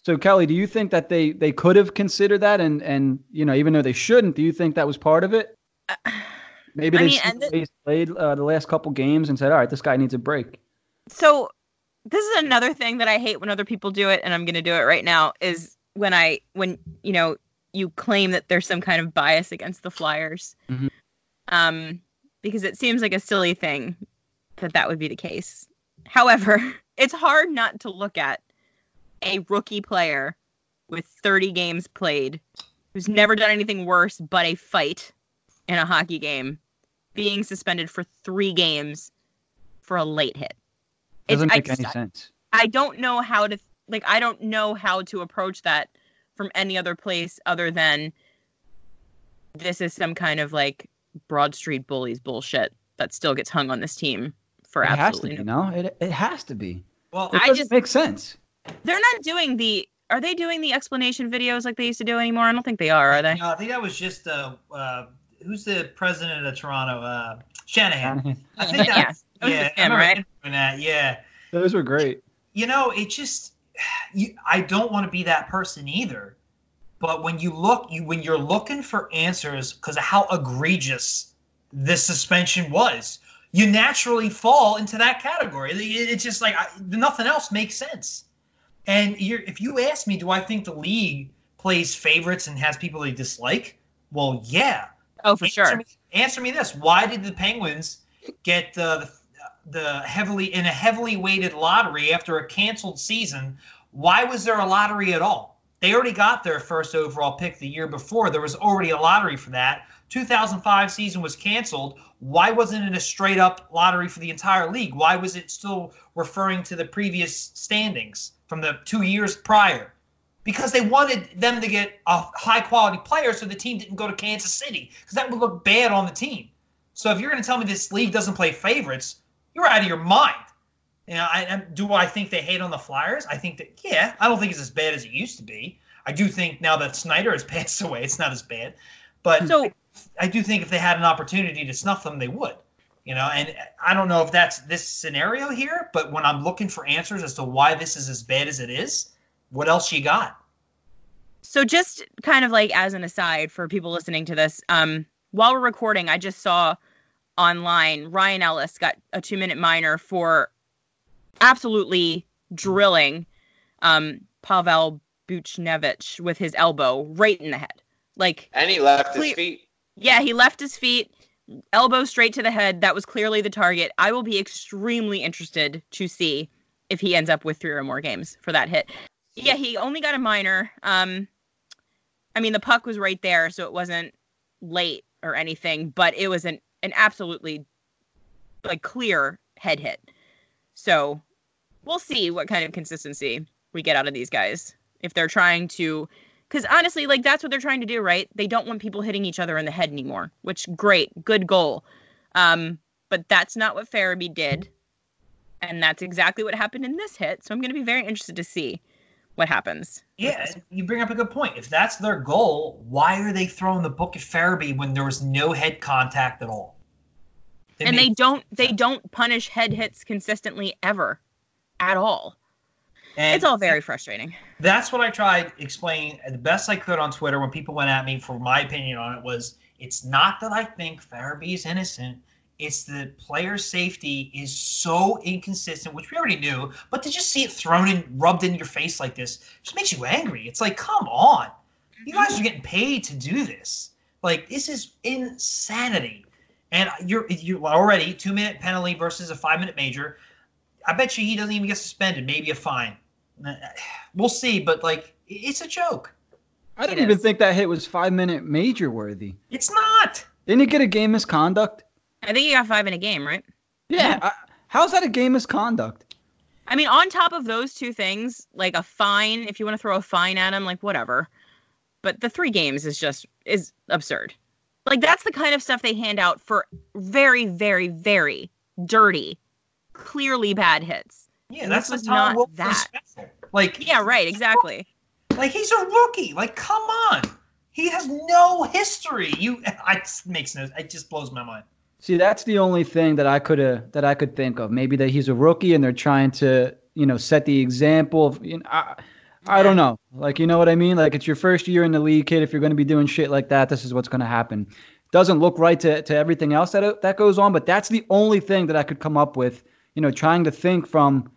so Kelly, do you think that they they could have considered that, and and you know, even though they shouldn't, do you think that was part of it? Maybe I they mean, seen and the played uh, the last couple games and said, "All right, this guy needs a break." So this is another thing that I hate when other people do it, and I'm gonna do it right now. Is when I when you know you claim that there's some kind of bias against the Flyers. Mhm. Um, because it seems like a silly thing that that would be the case. However, *laughs* it's hard not to look at a rookie player with 30 games played who's never done anything worse but a fight in a hockey game being suspended for three games for a late hit. Doesn't It's- make I, any sense. I don't know how to like I don't know how to approach that from any other place other than this is some kind of like Broad Street bullies bullshit that still gets hung on this team for It has to absolutely be, no. no? It, it has to be. Well, It I doesn't just- make sense. They're not doing the are they doing the explanation videos like they used to do anymore? I don't think they are, are they? no, I think that was just uh, uh, who's the president of Toronto? Uh, Shanahan. I think *laughs* Yeah, that's that was yeah. him, right? doing that. Yeah. Those were great. you know, it just you, I don't want to be that person either. But when you look, you when you're looking for answers because of how egregious this suspension was, you naturally fall into that category. It- it's just like I, nothing else makes sense. And you're, if you ask me, do I think the league plays favorites and has people they dislike? Well, yeah. Oh, for answer sure. Me, answer me this: Why did the Penguins get uh, the the heavily in a heavily weighted lottery after a canceled season? Why was there a lottery at all? They already got their first overall pick the year before. There was already a lottery for that. 2005 season was canceled. Why wasn't it a straight up lottery for the entire league? Why was it still referring to the previous standings from the two years prior? because they wanted them to get a high quality player so the team didn't go to Kansas City because that would look bad on the team. So if you're going to tell me this league doesn't play favorites, you're out of your mind. You know, I, I, do I think they hate on the Flyers? I think that yeah, I don't think it's as bad as it used to be. I do think now that Snyder has *laughs* passed away, it's not as bad. But So I do think if they had an opportunity to snuff them, they would. You know, and I don't know if that's this scenario here, but when I'm looking for answers as to why this is as bad as it is, what else you got? So just kind of like as an aside for people listening to this, um, while we're recording, I just saw online Ryan Ellis got a two minute minor for absolutely drilling um, Pavel Buchnevich with his elbow right in the head. Like, And he left his feet. yeah, he left his feet, elbow straight to the head. That was clearly the target. I will be extremely interested to see if he ends up with three or more games for that hit. Yeah, he only got a minor. Um, I mean, the puck was right there, so it wasn't late or anything, but it was an an absolutely like clear head hit. So we'll see what kind of consistency we get out of these guys. If they're trying to because honestly like that's what they're trying to do right? They don't want people hitting each other in the head anymore which great good goal. Um but that's not what Farabee did and that's exactly what happened in this hit so i'm going to be very interested to see what happens Yeah, you bring up a good point. If that's their goal, why are they throwing the book at Farabee when there was no head contact at all? It and they don't they don't punish head hits consistently ever at all And it's all very frustrating That's what I tried explaining the best I could on Twitter when people went at me for my opinion on it was it's not that I think Farabee is innocent. It's that player safety is so inconsistent, which we already knew, but to just see it thrown in, rubbed in your face like this, just makes you angry. It's like, come on. You guys are getting paid to do this. Like, this is insanity. And you're you already two minute penalty versus a five minute major. I bet you he doesn't even get suspended, maybe a fine. *sighs* We'll see, but like it's a joke. I didn't It even is. think that hit was five minute major worthy. It's not. Didn't he get a game misconduct? I think you got five in a game right Yeah. I, how's that a game misconduct? I mean, on top of those two things, like a fine, if you want to throw a fine at him, like whatever. But the three games is just is absurd. Like that's the kind of stuff they hand out for very, very, very dirty, clearly bad hits. Yeah, And that's this the was Tom not Wilson that. special. Like Yeah, right, exactly. Like he's a rookie. Like come on, he has no history. You, *laughs* I it makes no. It just blows my mind. See, that's the only thing that I could that I could think of. Maybe that he's a rookie and they're trying to, you know, set the example. Of, you know, I, I don't know. Like, you know what I mean? Like, it's your first year in the league, kid. If you're going to be doing shit like that, this is what's going to happen. Doesn't look right to, to everything else that that goes on, but that's the only thing that I could come up with. You know, trying to think from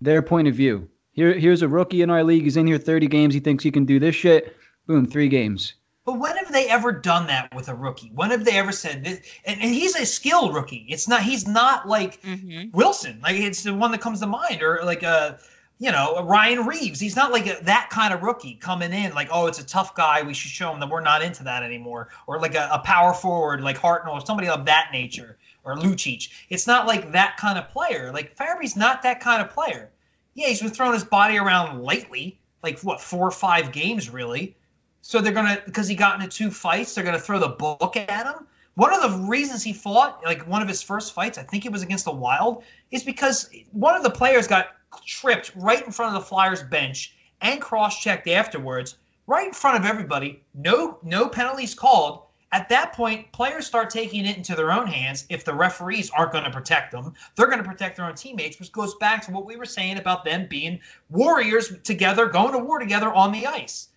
their point of view. Here, here's a rookie in our league. He's in here 30 games. He thinks he can do this shit. Boom, three games. But when have they ever done that with a rookie? When have they ever said this? And, and he's a skilled rookie. It's not. He's not like hmm Wilson. Like it's the one that comes to mind, or like a, you know, a Ryan Reaves. He's not like a, that kind of rookie coming in. Like, oh, it's a tough guy. We should show him that we're not into that anymore. Or like a, a power forward like Hartnell or somebody of that nature, or Lucic. It's not like that kind of player. Like Farabee's not that kind of player. Yeah, he's been throwing his body around lately, like what four or five games really. So they're gonna because he got into two fights, they're gonna throw the book at him. One of the reasons he fought, like one of his first fights, I think it was against the Wild, is because one of the players got tripped right in front of the Flyers bench and cross-checked afterwards, right in front of everybody. No, no penalties called. At that point, players start taking it into their own hands. If the referees aren't going to protect them, they're going to protect their own teammates, which goes back to what we were saying about them being warriors together, going to war together on the ice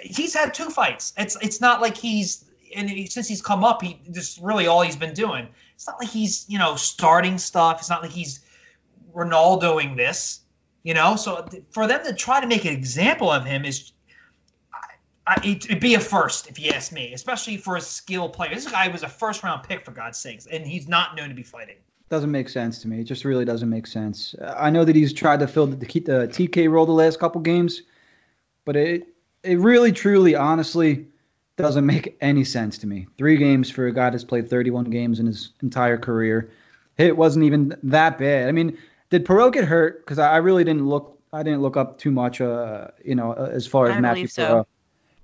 he's had two fights. It's it's not like he's and he, since he's come up, he just really all he's been doing. It's not like he's you know starting stuff. It's not like he's Ronaldoing this. You know, so th- for them to try to make an example of him is. I, it, it'd be a first if you ask me, especially for a skill player. This guy was a first round pick for God's sakes, and he's not known to be fighting. Doesn't make sense to me. It just really doesn't make sense. I know that he's tried to fill the, keep the TK role the last couple games, but it it really, truly, honestly doesn't make any sense to me. Three games for a guy that's played 31 games in his entire career. It wasn't even that bad. I mean, did Perreault get hurt? Because I, I really didn't look. I didn't look up too much. Uh, you know, uh, as far as I Matthew so.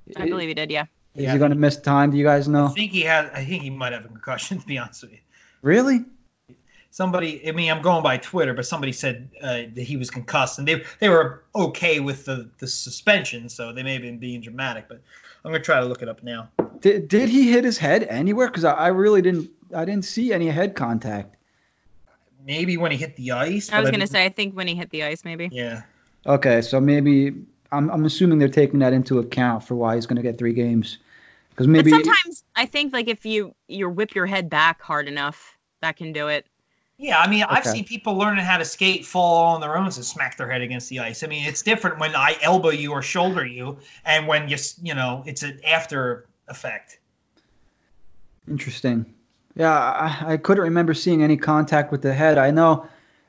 Perreault. I believe he did. Yeah. Is Yeah. he going to miss time? Do you guys know? I think he had. I think he might have a concussion. *laughs* To be honest with you. Really? Somebody i mean i'm going by twitter but somebody said uh, that he was concussed and they they were okay with the the suspension so they may have been being dramatic but i'm going to try to look it up now Did did he hit his head anywhere? Because I, I really didn't. I didn't see any head contact. maybe when he hit the ice I was gonna say I think when he hit the ice, maybe. yeah Okay, so maybe I'm I'm assuming they're taking that into account for why he's going to get three games. Because maybe but sometimes I think like if you you whip your head back hard enough, that can do it. Yeah i mean i've seen people learning how to skate fall on their own and smack their head against the ice i mean it's different when i elbow you or shoulder you and when you you know it's an after effect Interesting. Yeah, I, I couldn't remember seeing any contact with the head. I know,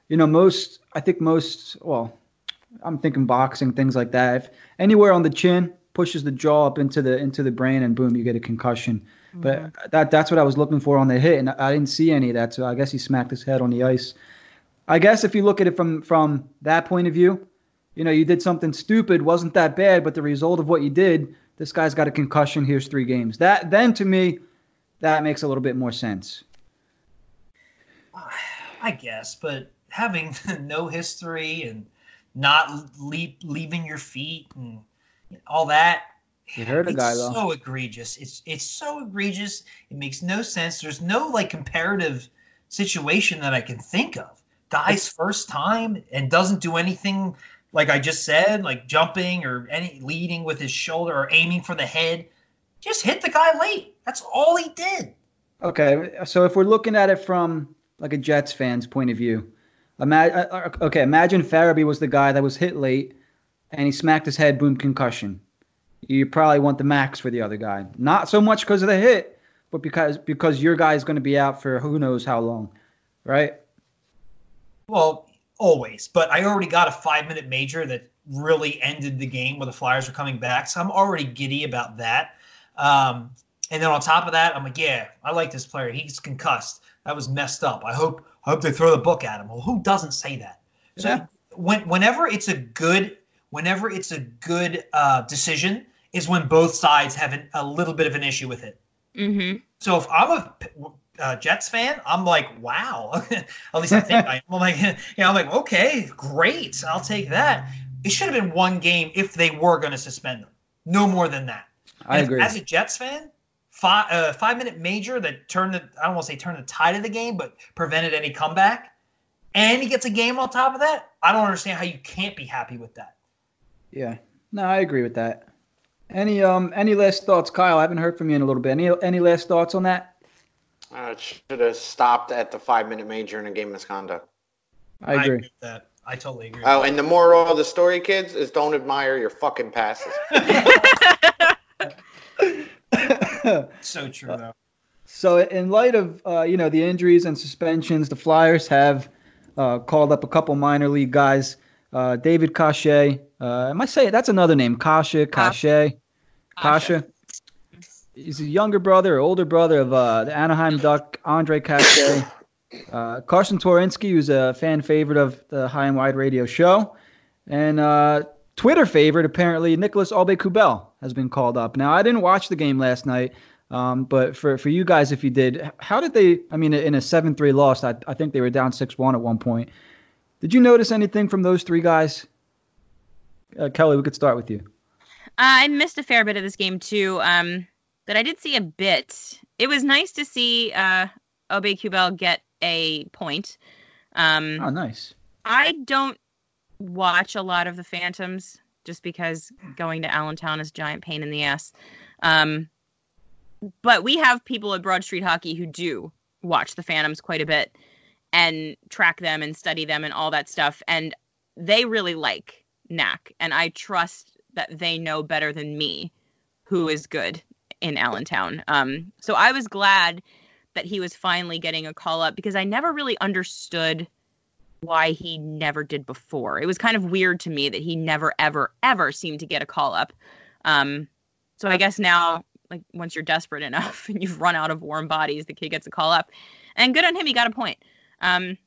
you know, most. I think most. Well, I'm thinking boxing things like that. If anywhere on the chin pushes the jaw up into the into the brain, and boom, you get a concussion. But mm-hmm. that that's what I was looking for on the hit, and I didn't see any of that. So I guess he smacked his head on the ice. I guess if you look at it from from that point of view, you know, you did something stupid, wasn't that bad, but the result of what you did, this guy's got a concussion. Here's three games. That then to me, that makes a little bit more sense. *sighs* I guess, but having *laughs* no history and not leap, leaving your feet and all that. You heard a it's guy, though. so egregious. It's it's so egregious. It makes no sense. There's no like comparative situation that I can think of. Guy's first time and doesn't do anything like I just said, like jumping or any leading with his shoulder or aiming for the head. Just hit the guy late. That's all he did. Okay, so if we're looking at it from like a Jets fan's point of view, imagine uh, uh, okay, imagine Farabee was the guy that was hit late and he smacked his head, boom, concussion. You probably want the max for the other guy. Not so much because of the hit, but because because your guy is going to be out for who knows how long, right? Well, always. But I already got a five minute major that really ended the game where the Flyers were coming back. So I'm already giddy about that. Um, and then on top of that, I'm like, yeah, I like this player. He's concussed. That was messed up. I hope I hope they throw the book at him. Well, who doesn't say that? So Yeah. when whenever it's a good whenever it's a good uh, decision is when both sides have an, a little bit of an issue with it. Mm-hmm. So if I'm a uh, Jets fan, I'm like, wow. *laughs* At least I think I am. I'm like, *laughs* you know, I'm like, okay, great. I'll take that. It should have been one game if they were going to suspend them. No more than that. I And agree. As a Jets fan, five uh, five minute major that turned the I don't want to say turned the tide of the game, but prevented any comeback, and he gets a game on top of that. I don't understand how you can't be happy with that. Yeah. No, I agree with that. Any um any last thoughts, Kyle? I haven't heard from you in a little bit. Any any last thoughts on that? Uh, it should have stopped at the five minute major in a game misconduct. I agree. with that. I totally agree. Oh, and the moral of the story, kids, is don't admire your fucking passes. *laughs* *laughs* so true though. So, in light of uh, you know the injuries and suspensions, the Flyers have uh, called up a couple minor league guys. Uh, David Kase. Uh, am I saying that's another name? Kasha, Kase, Kasha. He's a younger brother or older brother of uh, the Anaheim Duck, Andre Kase. *coughs* Uh, Carsen Twarynski, who's a fan favorite of the High and Wide radio show. And uh, Twitter favorite, apparently, Nicholas Aube-Kubel has been called up. Now, I didn't watch the game last night, um, but for, for you guys, if you did, how did they? I mean, in a 7 3 loss, I, I think they were down 6 1 at one point. Did you notice anything from those three guys? Uh, Kelly, we could start with you. I missed a fair bit of this game too, um, but I did see a bit. It was nice to see uh, Aube-Kubel get a point. Um, Oh, nice. I don't watch a lot of the Phantoms just because going to Allentown is a giant pain in the ass. Um, but we have people at Broad Street Hockey who do watch the Phantoms quite a bit and track them and study them and all that stuff. And they really like Knack. And I trust that they know better than me who is good in Allentown. Um, so I was glad that he was finally getting a call up because I never really understood why he never did before. It was kind of weird to me that he never, ever, ever seemed to get a call up. Um, so I guess now, like once you're desperate enough *laughs* and you've run out of warm bodies, the kid gets a call up, and good on him. He got a point. Um,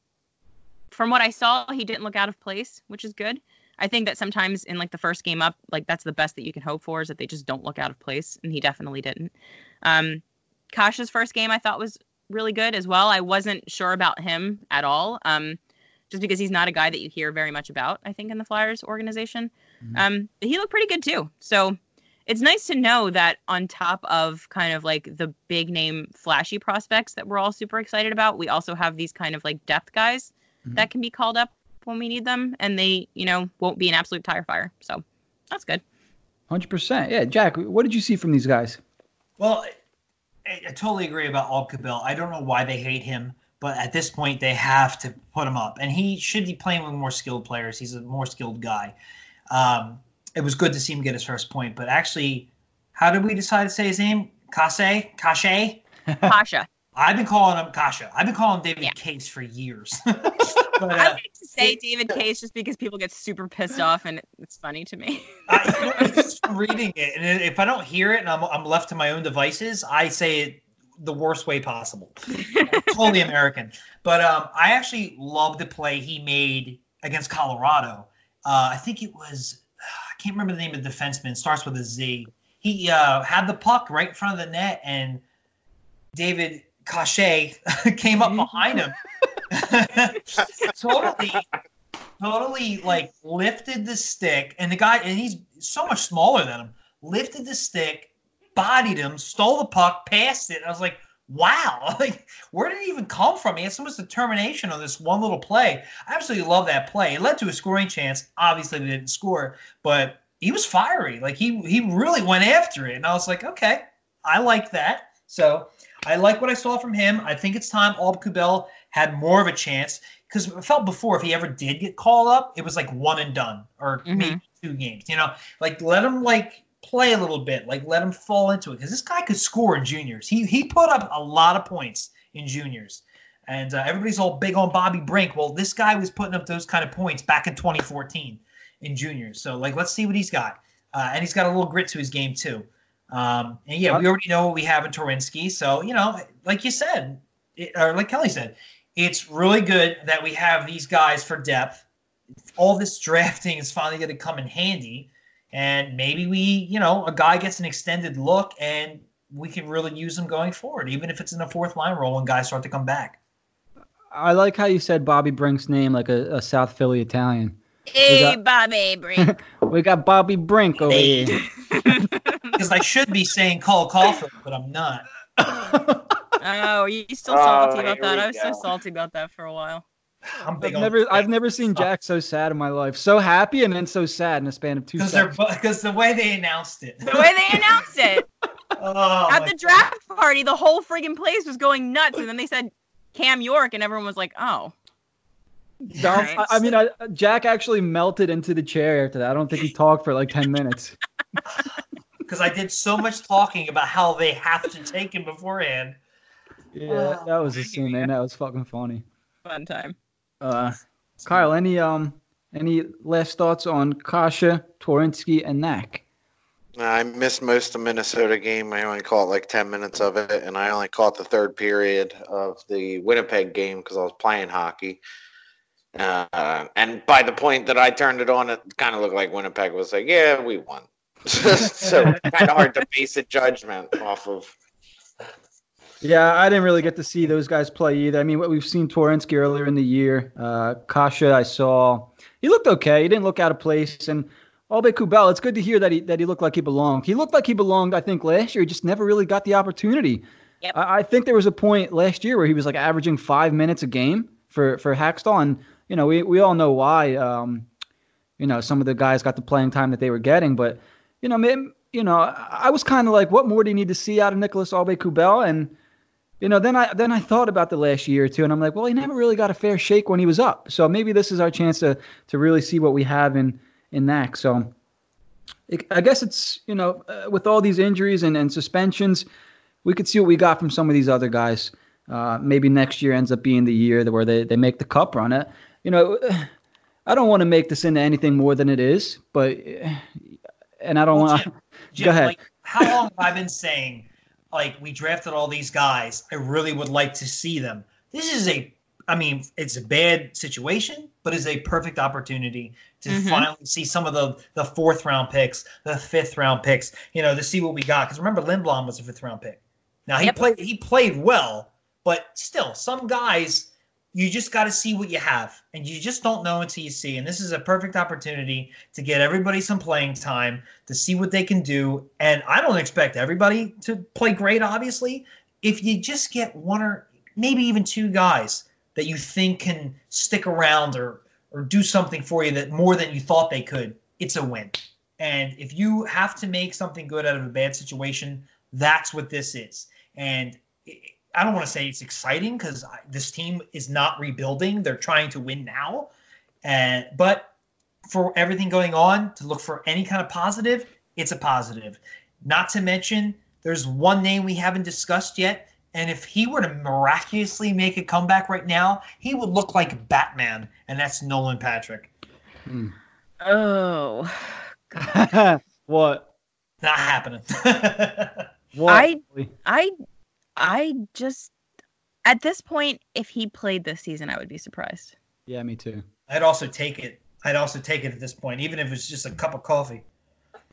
from what I saw, he didn't look out of place, which is good. I think that sometimes in like the first game up, like that's the best that you can hope for is that they just don't look out of place, and he definitely didn't. Um, Kasha's first game I thought was really good as well. I wasn't sure about him at all. Um, just because he's not a guy that you hear very much about, I think, in the Flyers organization. Mhm. Um, he looked pretty good too. So it's nice to know that on top of kind of like the big name flashy prospects that we're all super excited about, we also have these kind of like depth guys Mhm. that can be called up when we need them and they, you know, won't be an absolute tire fire. So that's good. 100%. Yeah, Jack, what did you see from these guys? Well, I, I totally agree about Aube-Kubel. I don't know why they hate him, but at this point they have to put him up, and he should be playing with more skilled players. He's a more skilled guy. Um, it was good to see him get his first point, but actually, how did we decide to say his name? Kase? Kashe? *laughs* Kasha. I've been calling him Kasha. I've been calling him David Yeah. Case for years. *laughs* *laughs* but, I uh, like to say David Case just because people get super pissed off and it's funny to me. I, you know, just reading it, and if I don't hear it and I'm, I'm left to my own devices, I say it the worst way possible. totally American. But um, I actually love the play he made against Colorado. Uh, I think it was I can't remember the name of the defenseman. Starts with a Z. He uh, had the puck right in front of the net, and David Cachet *laughs* came up behind him. *laughs* totally, totally like lifted the stick, and the guy, and he's so much smaller than him, lifted the stick, bodied him, stole the puck, passed it. I was like, wow, *laughs* like where did it even come from? He had so much determination on this one little play. I absolutely love that play. It led to a scoring chance. Obviously, they didn't score, but he was fiery. Like he he really went after it, and I was like, okay, I like that. So I like what I saw from him. I think it's time Aube-Kubel had more of a chance because I felt before if he ever did get called up, it was like one and done or Mhm. maybe two games. You know, like let him like play a little bit, like let him fall into it because this guy could score in juniors. He he put up a lot of points in juniors. And uh, everybody's all big on Bobby Brink. Well, this guy was putting up those kind of points back in 2014 in juniors. So, like, let's see what he's got. Uh, and he's got a little grit to his game, too. Um, and yeah, we already know what we have in Twarynski. So, you know, like you said, it, or like Kelly said, it's really good that we have these guys for depth. All this drafting is finally going to come in handy. And maybe we, you know, a guy gets an extended look and we can really use him going forward, even if it's in a fourth line role when guys start to come back. I like how you said Bobby Brink's name like a, a South Philly Italian. Hey, got- Bobby Brink. *laughs* We got Bobby Brink over Hey. here. *laughs* Because I should be saying Cole Caufield, but I'm not. *laughs* Oh, you you still Oh, salty about that? I was so salty about that for a while. *laughs* I'm big I've on never, I've never seen Jack so sad in my life. So happy and then so sad in a span of two because they're seconds. because the way they announced it. The way they announced it *laughs* oh, at the draft party, the whole friggin' place was going nuts, and then they said Cam York, and everyone was like, "Oh, Dom- I, I mean, I, Jack actually melted into the chair after that. I don't think he talked for like ten minutes. *laughs* because I did so much talking about how they have to take him beforehand. Yeah, Oh, that was a thank you, scene, man. man. That was fucking funny. Fun time. Uh, Kyle, any um any last thoughts on Kasha, Twarynski, and Knack? I missed most of the Minnesota game. I only caught like 10 minutes of it, and I only caught the third period of the Winnipeg game because I was playing hockey. Uh, and by the point that I turned it on, it kind of looked like Winnipeg was like, yeah, we won. *laughs* so kind of hard to base a judgment off of. Yeah, I didn't really get to see those guys play either. I mean, what we've seen Twarynski earlier in the year. Uh, Kasha, I saw he looked okay. He didn't look out of place. And Aube-Kubel, it's good to hear that he that he looked like he belonged. He looked like he belonged, I think, last year. He just never really got the opportunity. Yep. I, I think there was a point last year where he was like averaging five minutes a game for for Hakstol, and you know we we all know why. Um, you know, some of the guys got the playing time that they were getting, but you know, you know, I I was kind of like, what more do you need to see out of Nicholas Aube-Kubel? And you know, then I then I thought about the last year or two, and I'm like, well, he never really got a fair shake when he was up. So maybe this is our chance to to really see what we have in in that. So it, I guess it's you know, uh, with all these injuries and, and suspensions, we could see what we got from some of these other guys. Uh, maybe next year ends up being the year where they, they make the cup run. It, you know, *sighs* I don't want to make this into anything more than it is, but *sighs* and I don't Well, want. Jim, *laughs* Go ahead. Like, how long have I been saying, like, we drafted all these guys? I really would like to see them. This is a, I mean, it's a bad situation, but it's a perfect opportunity to Mhm. finally see some of the the fourth round picks, the fifth round picks. You know, to see what we got. Because remember, Lindblom was a fifth round pick. Now he Yep. played he played well, but still, some guys you just got to see what you have, and you just don't know until you see. And this is a perfect opportunity to get everybody some playing time to see what they can do. And I don't expect everybody to play great, obviously. If you just get one or maybe even two guys that you think can stick around or or do something for you that more than you thought they could, it's a win. And if you have to make something good out of a bad situation, that's what this is. And it, I don't want to say it's exciting because this team is not rebuilding; they're trying to win now. And but for everything going on, to look for any kind of positive, it's a positive. Not to mention, there's one name we haven't discussed yet, and if he were to miraculously make a comeback right now, he would look like Batman, and that's Nolan Patrick. Hmm. Oh, *laughs* what? Not happening. *laughs* What? I- I, I just at this point, if he played this season, I would be surprised. yeah, me too. I'd also take it. I'd also take it at this point, even if it's just a cup of coffee.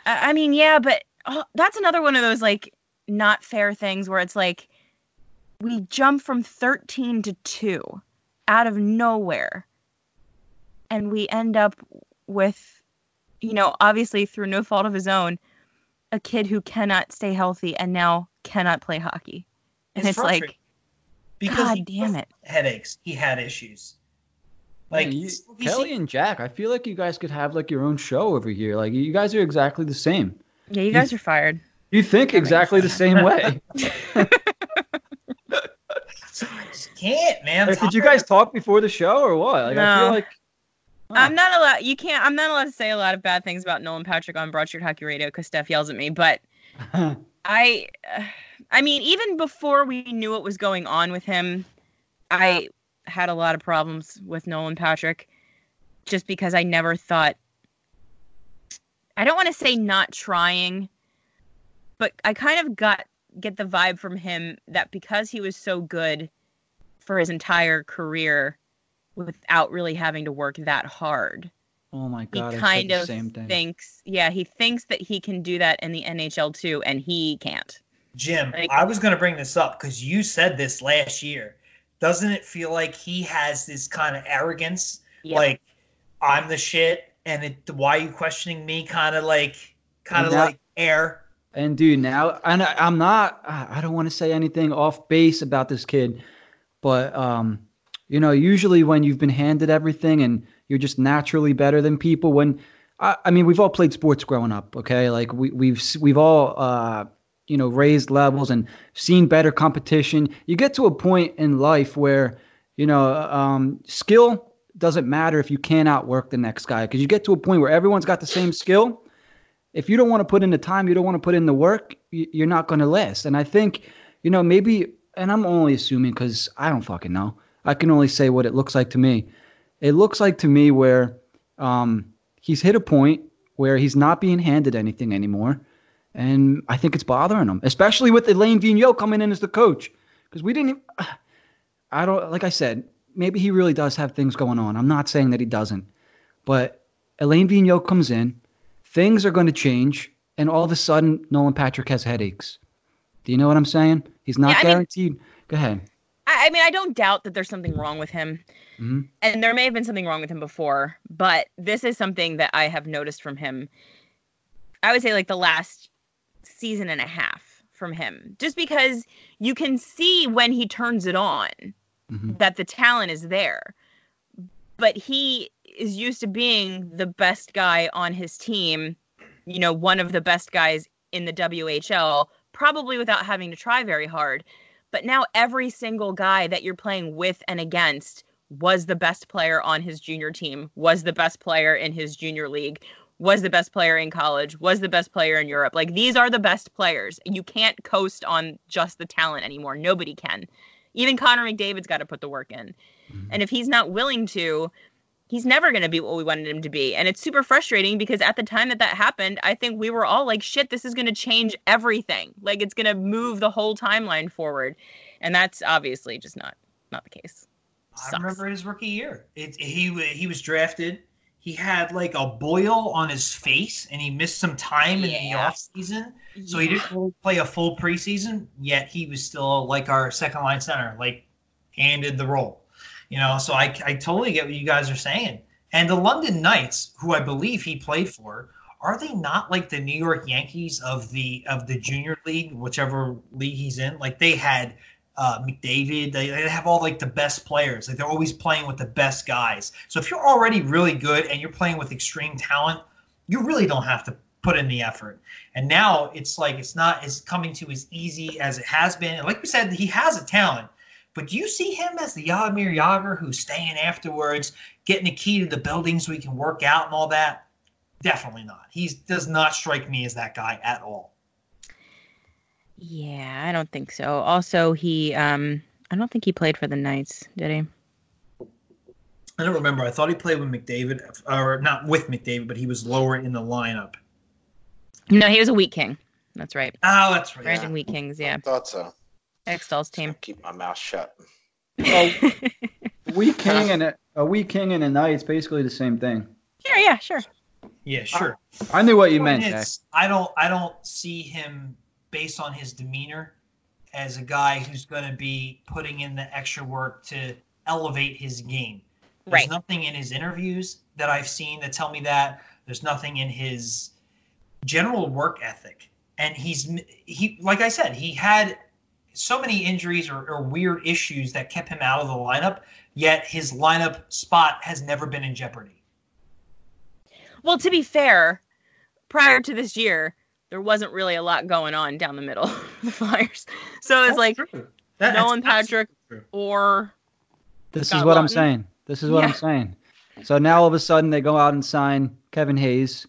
I, I mean, yeah, but oh, that's another one of those like not fair things where it's like we jump from 13 to 2 out of nowhere and we end up with you know obviously through no fault of his own a kid who cannot stay healthy and now cannot play hockey and it's, like because god he damn it headaches. He had issues. Like Man, you, you Kelly see- and Jack, I feel like you guys could have like your own show over here. Like you guys are exactly the same. yeah you guys are fired You think exactly the same way. *laughs* I just can't, man. Like, did you guys talk before the show or what? Like I feel No. like I'm not allowed. You can't. I'm not allowed to say a lot of bad things about Nolan Patrick on Broad Street Hockey Radio because Steph yells at me. But *laughs* I, uh, I mean, even before we knew what was going on with him, I had a lot of problems with Nolan Patrick, just because I never thought. I don't want to say not trying, but I kind of got get the vibe from him that because he was so good for his entire career without really having to work that hard oh my god, he kind of thinks yeah he thinks that he can do that in the nhl too and he can't Jim, I was going to bring this up because you said this last year. Doesn't it feel like he has this kind of arrogance? Yeah. Like, I'm the shit, and it, why are you questioning me? Kind of like, kind of like air. And dude, now and I, I'm not. I I don't want to say anything off base about this kid, but um, you know, usually when you've been handed everything and you're just naturally better than people. When I, I mean, we've all played sports growing up, okay? Like we we've we've all uh, you know raised levels and seen better competition. You get to a point in life where you know um, skill doesn't matter if you can't outwork the next guy because you get to a point where everyone's got the same skill if you don't want to put in the time, you don't want to put in the work, you're not going to last. And I think, you know, maybe, and I'm only assuming because I don't fucking know. I can only say what it looks like to me. It looks like to me where um, he's hit a point where he's not being handed anything anymore. And I think it's bothering him, especially with Alain Vigneault coming in as the coach. Because we didn't, *sighs* I don't, like I said, maybe he really does have things going on. I'm not saying that he doesn't. But Alain Vigneault comes in things are going to change, and all of a sudden, Nolan Patrick has headaches. Do you know what I'm saying? He's not yeah, guaranteed. Mean, Go ahead. I, I, mean, I don't doubt that there's something wrong with him. Mm-hmm. And there may have been something wrong with him before, but this is something that I have noticed from him. I would say like the last season and a half from him, just because you can see when he turns it on mm-hmm. that the talent is there. But he is used to being the best guy on his team, you know, one of the best guys in the WHL, probably without having to try very hard. But now every single guy that you're playing with and against was the best player on his junior team, was the best player in his junior league, was the best player in college, was the best player in Europe. Like these are the best players. You can't coast on just the talent anymore. Nobody can. Even Connor McDavid's got to put the work in. Mm-hmm. And if he's not willing to, he's never going to be what we wanted him to be. And it's super frustrating because at the time that that happened, I think we were all like, shit, this is going to change everything. Like it's going to move the whole timeline forward. And that's obviously just not not the case. I remember his rookie year. It, he he was drafted. He had like a boil on his face, and he missed some time yeah. in the off season, so yeah. he didn't really play a full preseason. Yet he was still like our second line center, like handed the role. You know, so I, I totally get what you guys are saying. And the London Knights, who I believe he played for, are they not like the New York Yankees of the of the junior league, whichever league he's in? Like they had uh, McDavid, they, they have all like the best players. Like they're always playing with the best guys. So if you're already really good and you're playing with extreme talent, you really don't have to put in the effort. And now it's like it's not as coming to as easy as it has been. And like we said, he has a talent. But do you see him as the Jaromir Jagr who's staying afterwards, getting the key to the building so he can work out and all that? Definitely not. He does not strike me as that guy at all. Yeah, I don't think so. Also, he um I don't think he played for the Knights, did he? I don't remember. I thought he played with McDavid, or not with McDavid, but he was lower in the lineup. No, he was a Wheat King. That's right. Oh, that's right. Brandon yeah. Wheat Kings, yeah. I thought so. Xtal's team. Keep my mouth shut. Oh, *laughs* Wheat King and a, a Wheat King and a knight it's basically the same thing. Yeah, yeah, sure. Yeah, sure. I, I knew what you meant. Jack. I don't I don't see him based on his demeanor as a guy who's going to be putting in the extra work to elevate his game. There's right. nothing in his interviews that I've seen that tell me that. There's nothing in his general work ethic. And he's he like I said, he had so many injuries or, or, weird issues that kept him out of the lineup, yet his lineup spot has never been in jeopardy. Well, to be fair, prior to this year, there wasn't really a lot going on down the middle *laughs* of the Flyers. So it's like that, Nolan Patrick or. This Scott is what Laughton. I'm saying. This is what yeah. I'm saying. So now all of a sudden they go out and sign Kevin Hayes.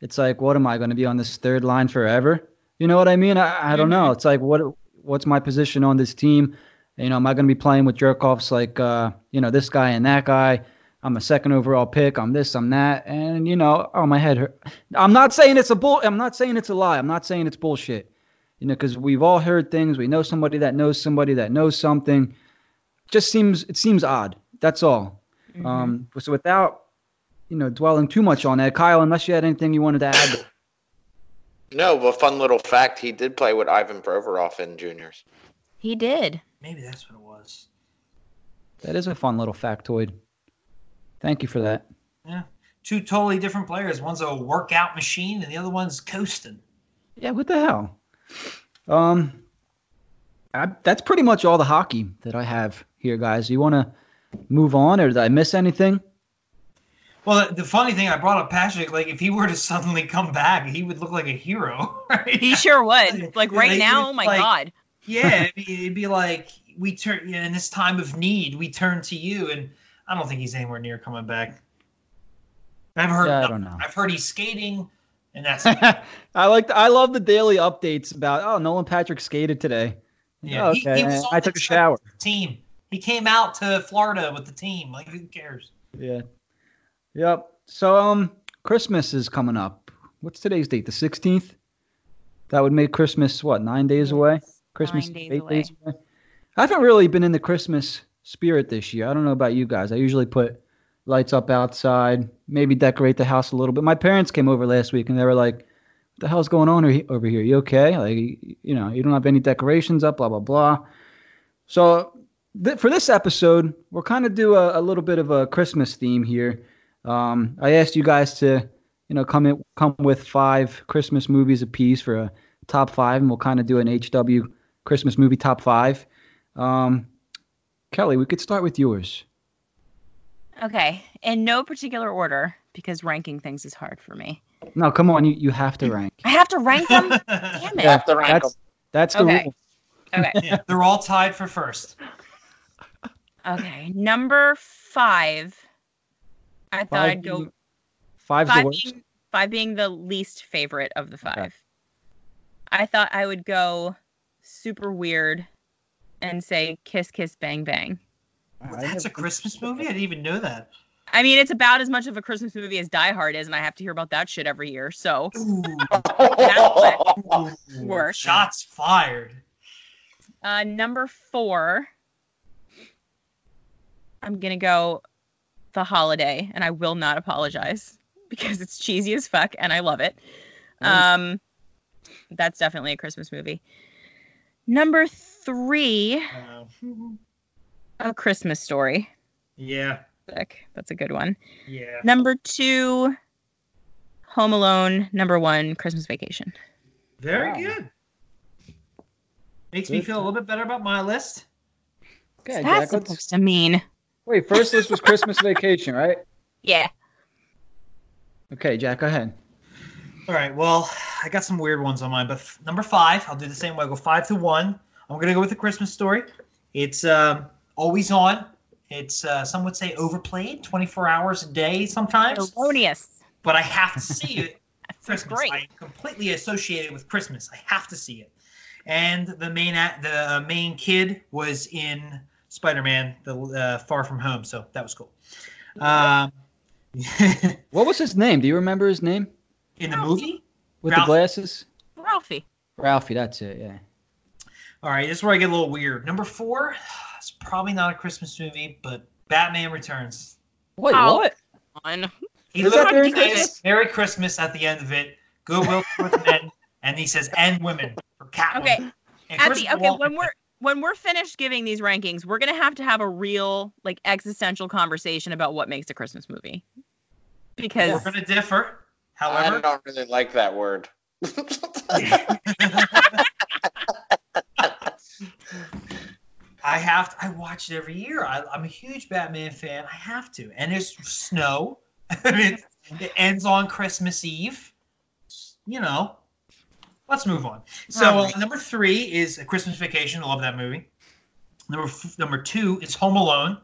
It's like, what am I going to be on this third line forever? You know what I mean? I, I don't know. It's like, what what's my position on this team? You know, am I going to be playing with jerk offs like, uh, you know, this guy and that guy? I'm a second overall pick. I'm this, I'm that. And, you know, oh, my head hurt. I'm not saying it's a bull. I'm not saying it's a lie. I'm not saying it's bullshit. You know, because we've all heard things. We know somebody that knows somebody that knows something. Just seems, it seems odd. That's all. Mm-hmm. Um, so without, you know, dwelling too much on that, Kyle, unless you had anything you wanted to add. No, but fun little fact: he did play with Ivan Provorov in juniors. He did. Maybe that's what it was. That is a fun little factoid. Thank you for that. Yeah, two totally different players. One's a workout machine, and the other one's coasting. Yeah, what the hell? Um, I, that's pretty much all the hockey that I have here, guys. You want to move on, or did I miss anything? Well, the funny thing, I brought up Patrick. Like, if he were to *laughs* suddenly come back, he would look like a hero. *laughs* Right? He sure would. Like right like, now, oh my like, god. yeah, *laughs* it'd be, it'd be, like we turn you know, in this time of need, we turn to you, and I don't think he's anywhere near coming back. I've heard. Yeah, I don't know. I've heard he's skating. and that's. *laughs* I like. The, I love the daily updates about. Oh, Nolan Patrick skated today. Yeah, Oh, okay. he was on I took a shower. Team. He came out to Florida with the team. Like, who cares? Yeah. Yep. So um, Christmas is coming up. What's today's date? The sixteenth. That would make Christmas what nine days away. Christmas Nine days eight away. days away. I haven't really been in the Christmas spirit this year. I don't know about you guys. I usually put lights up outside, maybe decorate the house a little bit. My parents came over last week and they were like, "What the hell's going on over here? You okay? Like, you know, you don't have any decorations up, blah blah blah." So th- for this episode, we'll kind of do a, a little bit of a Christmas theme here. Um, I asked you guys to, you know, come in, come with five Christmas movies apiece for a top five, and we'll kind of do an HW Christmas movie top five. Um, Kelly, we could start with yours. Okay, in no particular order because ranking things is hard for me. No, come on, you, you have to rank. I have to rank them. *laughs* Damn it. Yeah, have to rank that's that's the Okay. rule. Okay. Yeah, they're all tied for first. Okay. Number five. I thought Five I'd go being- Five's the five worst. being, five being the least favorite of the five. I thought I would go super weird and say Kiss Kiss Bang Bang. That's a Christmas movie. I didn't even know that. I mean, it's about as much of a Christmas movie as Die Hard is, and I have to hear about that shit every year. So Ooh, *laughs* Worse. *laughs* shots fired. Uh, number four, I'm gonna go The Holiday, and I will not apologize *laughs* because it's cheesy as fuck, and I love it. Um, that's definitely a Christmas movie. Number three, Uh, A Christmas Story. yeah, Sick. That's a good one. yeah. Number two, Home Alone. Number one, Christmas Vacation. Very Wow. good. Makes me Good. feel a little bit better about my list. Okay, That's Jack, let's- supposed to mean. wait, first list was Christmas Vacation, right? *laughs* Yeah. Okay, Jack, go ahead. All right. Well, I got some weird ones on mine, but f- number five, I'll do the same way. I'll go five to one. I'm gonna go with the Christmas story. It's um, always on. It's uh, some would say overplayed, 24 hours a day sometimes. Erroneous. But I have to see it. *laughs* Christmas. great. I completely associate it with Christmas. I have to see it. And the main act, the uh, main kid was in Spider-Man: The uh, Far From Home, so that was cool. Um, *laughs* What was his name? Do you remember his name? In the movie. With Ralph. the glasses? Ralphie. Ralphie, that's it, yeah. All right, this is where I get a little weird. Number four, *sighs* it's probably not a Christmas movie, but Batman Returns. Wait, Oh. what? On. He Is that literally says Christmas? Merry Christmas at the end of it. Goodwill towards men, and he says "and women" for Catwoman. Okay. And At Christopher the okay, Walken- when we're when we're finished giving these rankings, we're gonna have to have a real like existential conversation about what makes a Christmas movie. Because we're gonna differ. I don't really like that word. *laughs* I have to, I watch it every year. I, I'm a huge Batman fan. I have to. And there's snow. *laughs* I mean, it ends on Christmas Eve. You know. Let's move on. So uh, number three is A Christmas Vacation. I love that movie. Number f- number two is Home Alone.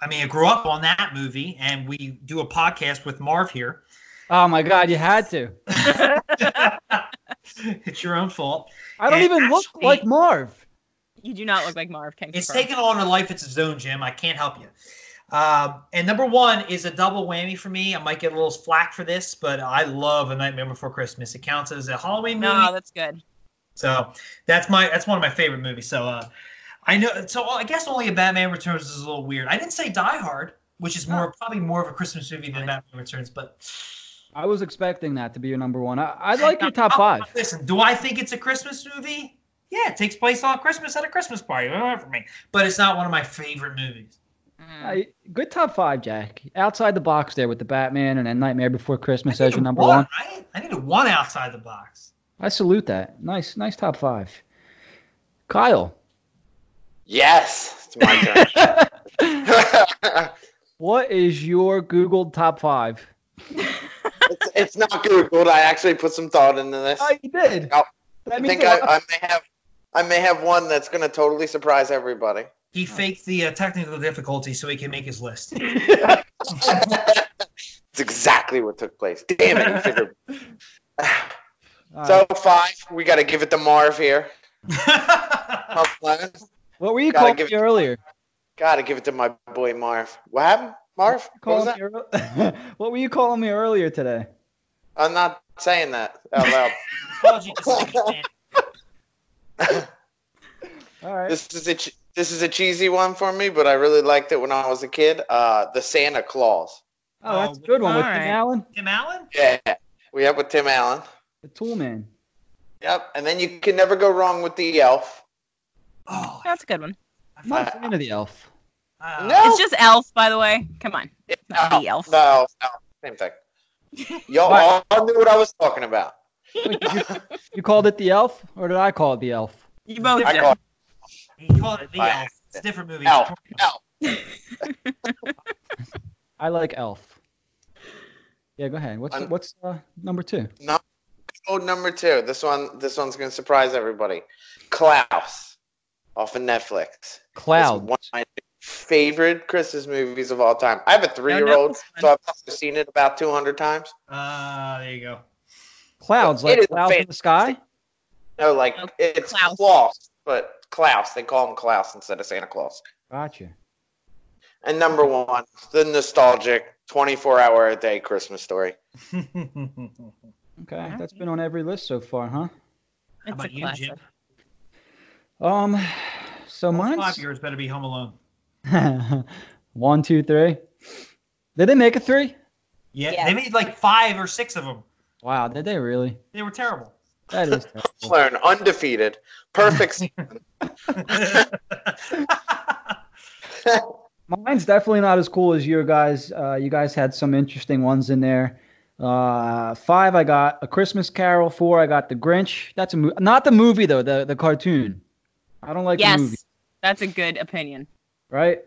I mean, I grew up on that movie, and we do a podcast with Marv here. Oh my god, you had to. *laughs* it's your own fault. I don't And even look like Marv. you do not look like Marv King. It's taken on a life it's its own, Jim. I can't help you. Um, and number one is a double whammy for me. I might get a little flack for this, but I love A Nightmare Before Christmas. It counts as a Halloween movie, No, that's good. so that's my that's one of my favorite movies. So uh, I know. So I guess only a Batman Returns is a little weird. I didn't say Die Hard, which is more probably more of a Christmas movie than Batman Returns, but I was expecting that to be your number one. I, I like your top five. Listen, do I think it's a Christmas movie? Yeah, it takes place on Christmas at a Christmas party. Whatever for me, but it's not one of my favorite movies. Mm. I, good top five, Jack. Outside the box there with the Batman and then Nightmare Before Christmas as your number one. Right? I need a one outside the box. I salute that. Nice, nice top five. Kyle, Yes, it's my *laughs* turn. what is your Googled top five? *laughs* it's, it's not Googled. I actually put some thought into this. Oh, you did. Oh, I think a I, lot. I may have I may have one that's going to totally surprise everybody. He faked the uh, technical difficulty so he can make his list. *laughs* it's exactly what took place. Damn it! Figured. All *laughs* *sighs* So five, we got to give it to Marv here. *laughs* what were you gotta calling give me it- earlier? Got to give it to my boy Marv. What happened, Marv? What was that? me *laughs* what were you calling me earlier today? I'm not saying that out loud. *laughs* Called you the. *laughs* All right. this is a ch- this is a cheesy one for me, but I really liked it when I was a kid. Uh, the Santa Claus. oh, that's a Oh, good one with all Tim. Allen, Tim Allen? Yeah, we have with Tim Allen. the Tool Man. Yep, and then you can never go wrong with the Elf. Oh, That's a good one. I I'm not a thought- fan of the Elf. Uh, No. It's just Elf, by the way. Come on. not the Elf. No, no, same thing. *laughs* Y'all all knew what I was talking about. You, *laughs* you called it the Elf, or did I call it the Elf? You both I did. call He called it the I- Elf. It's a different movie. Elf. Elf. *laughs* I like Elf. Yeah, go ahead. What's I'm- what's uh, number two? Oh, number two. This one, this one's gonna surprise everybody. Klaus, off of Netflix. Klaus. One of my favorite Christmas movies of all time. I have a three-year-old, so I've also seen it about 200 times. Uh, there you go. Clouds, like clouds in the sky. No, like Oh, it's Klaus. Klaus, but Klaus. They call him Klaus instead of Santa Claus. Gotcha. And number one, the nostalgic 24-hour a day Christmas story. *laughs* Okay, Alright. that's been on every list so far, huh? How It's a about you. Jim? Um, so Five mine's years better be Home Alone. *laughs* one, two, three. Did they make a three? Yeah, Yeah. they made like five or six of them. Wow, did they really? They were terrible. That is *laughs* terrible. Learn undefeated, perfect. season. *laughs* Mine's definitely not as cool as your guys. Uh, you guys had some interesting ones in there. Uh, five, I got a Christmas Carol. Four, I got the Grinch. That's a mo- not the movie though, the the cartoon. I don't like the movie. yes, that's a good opinion. Right?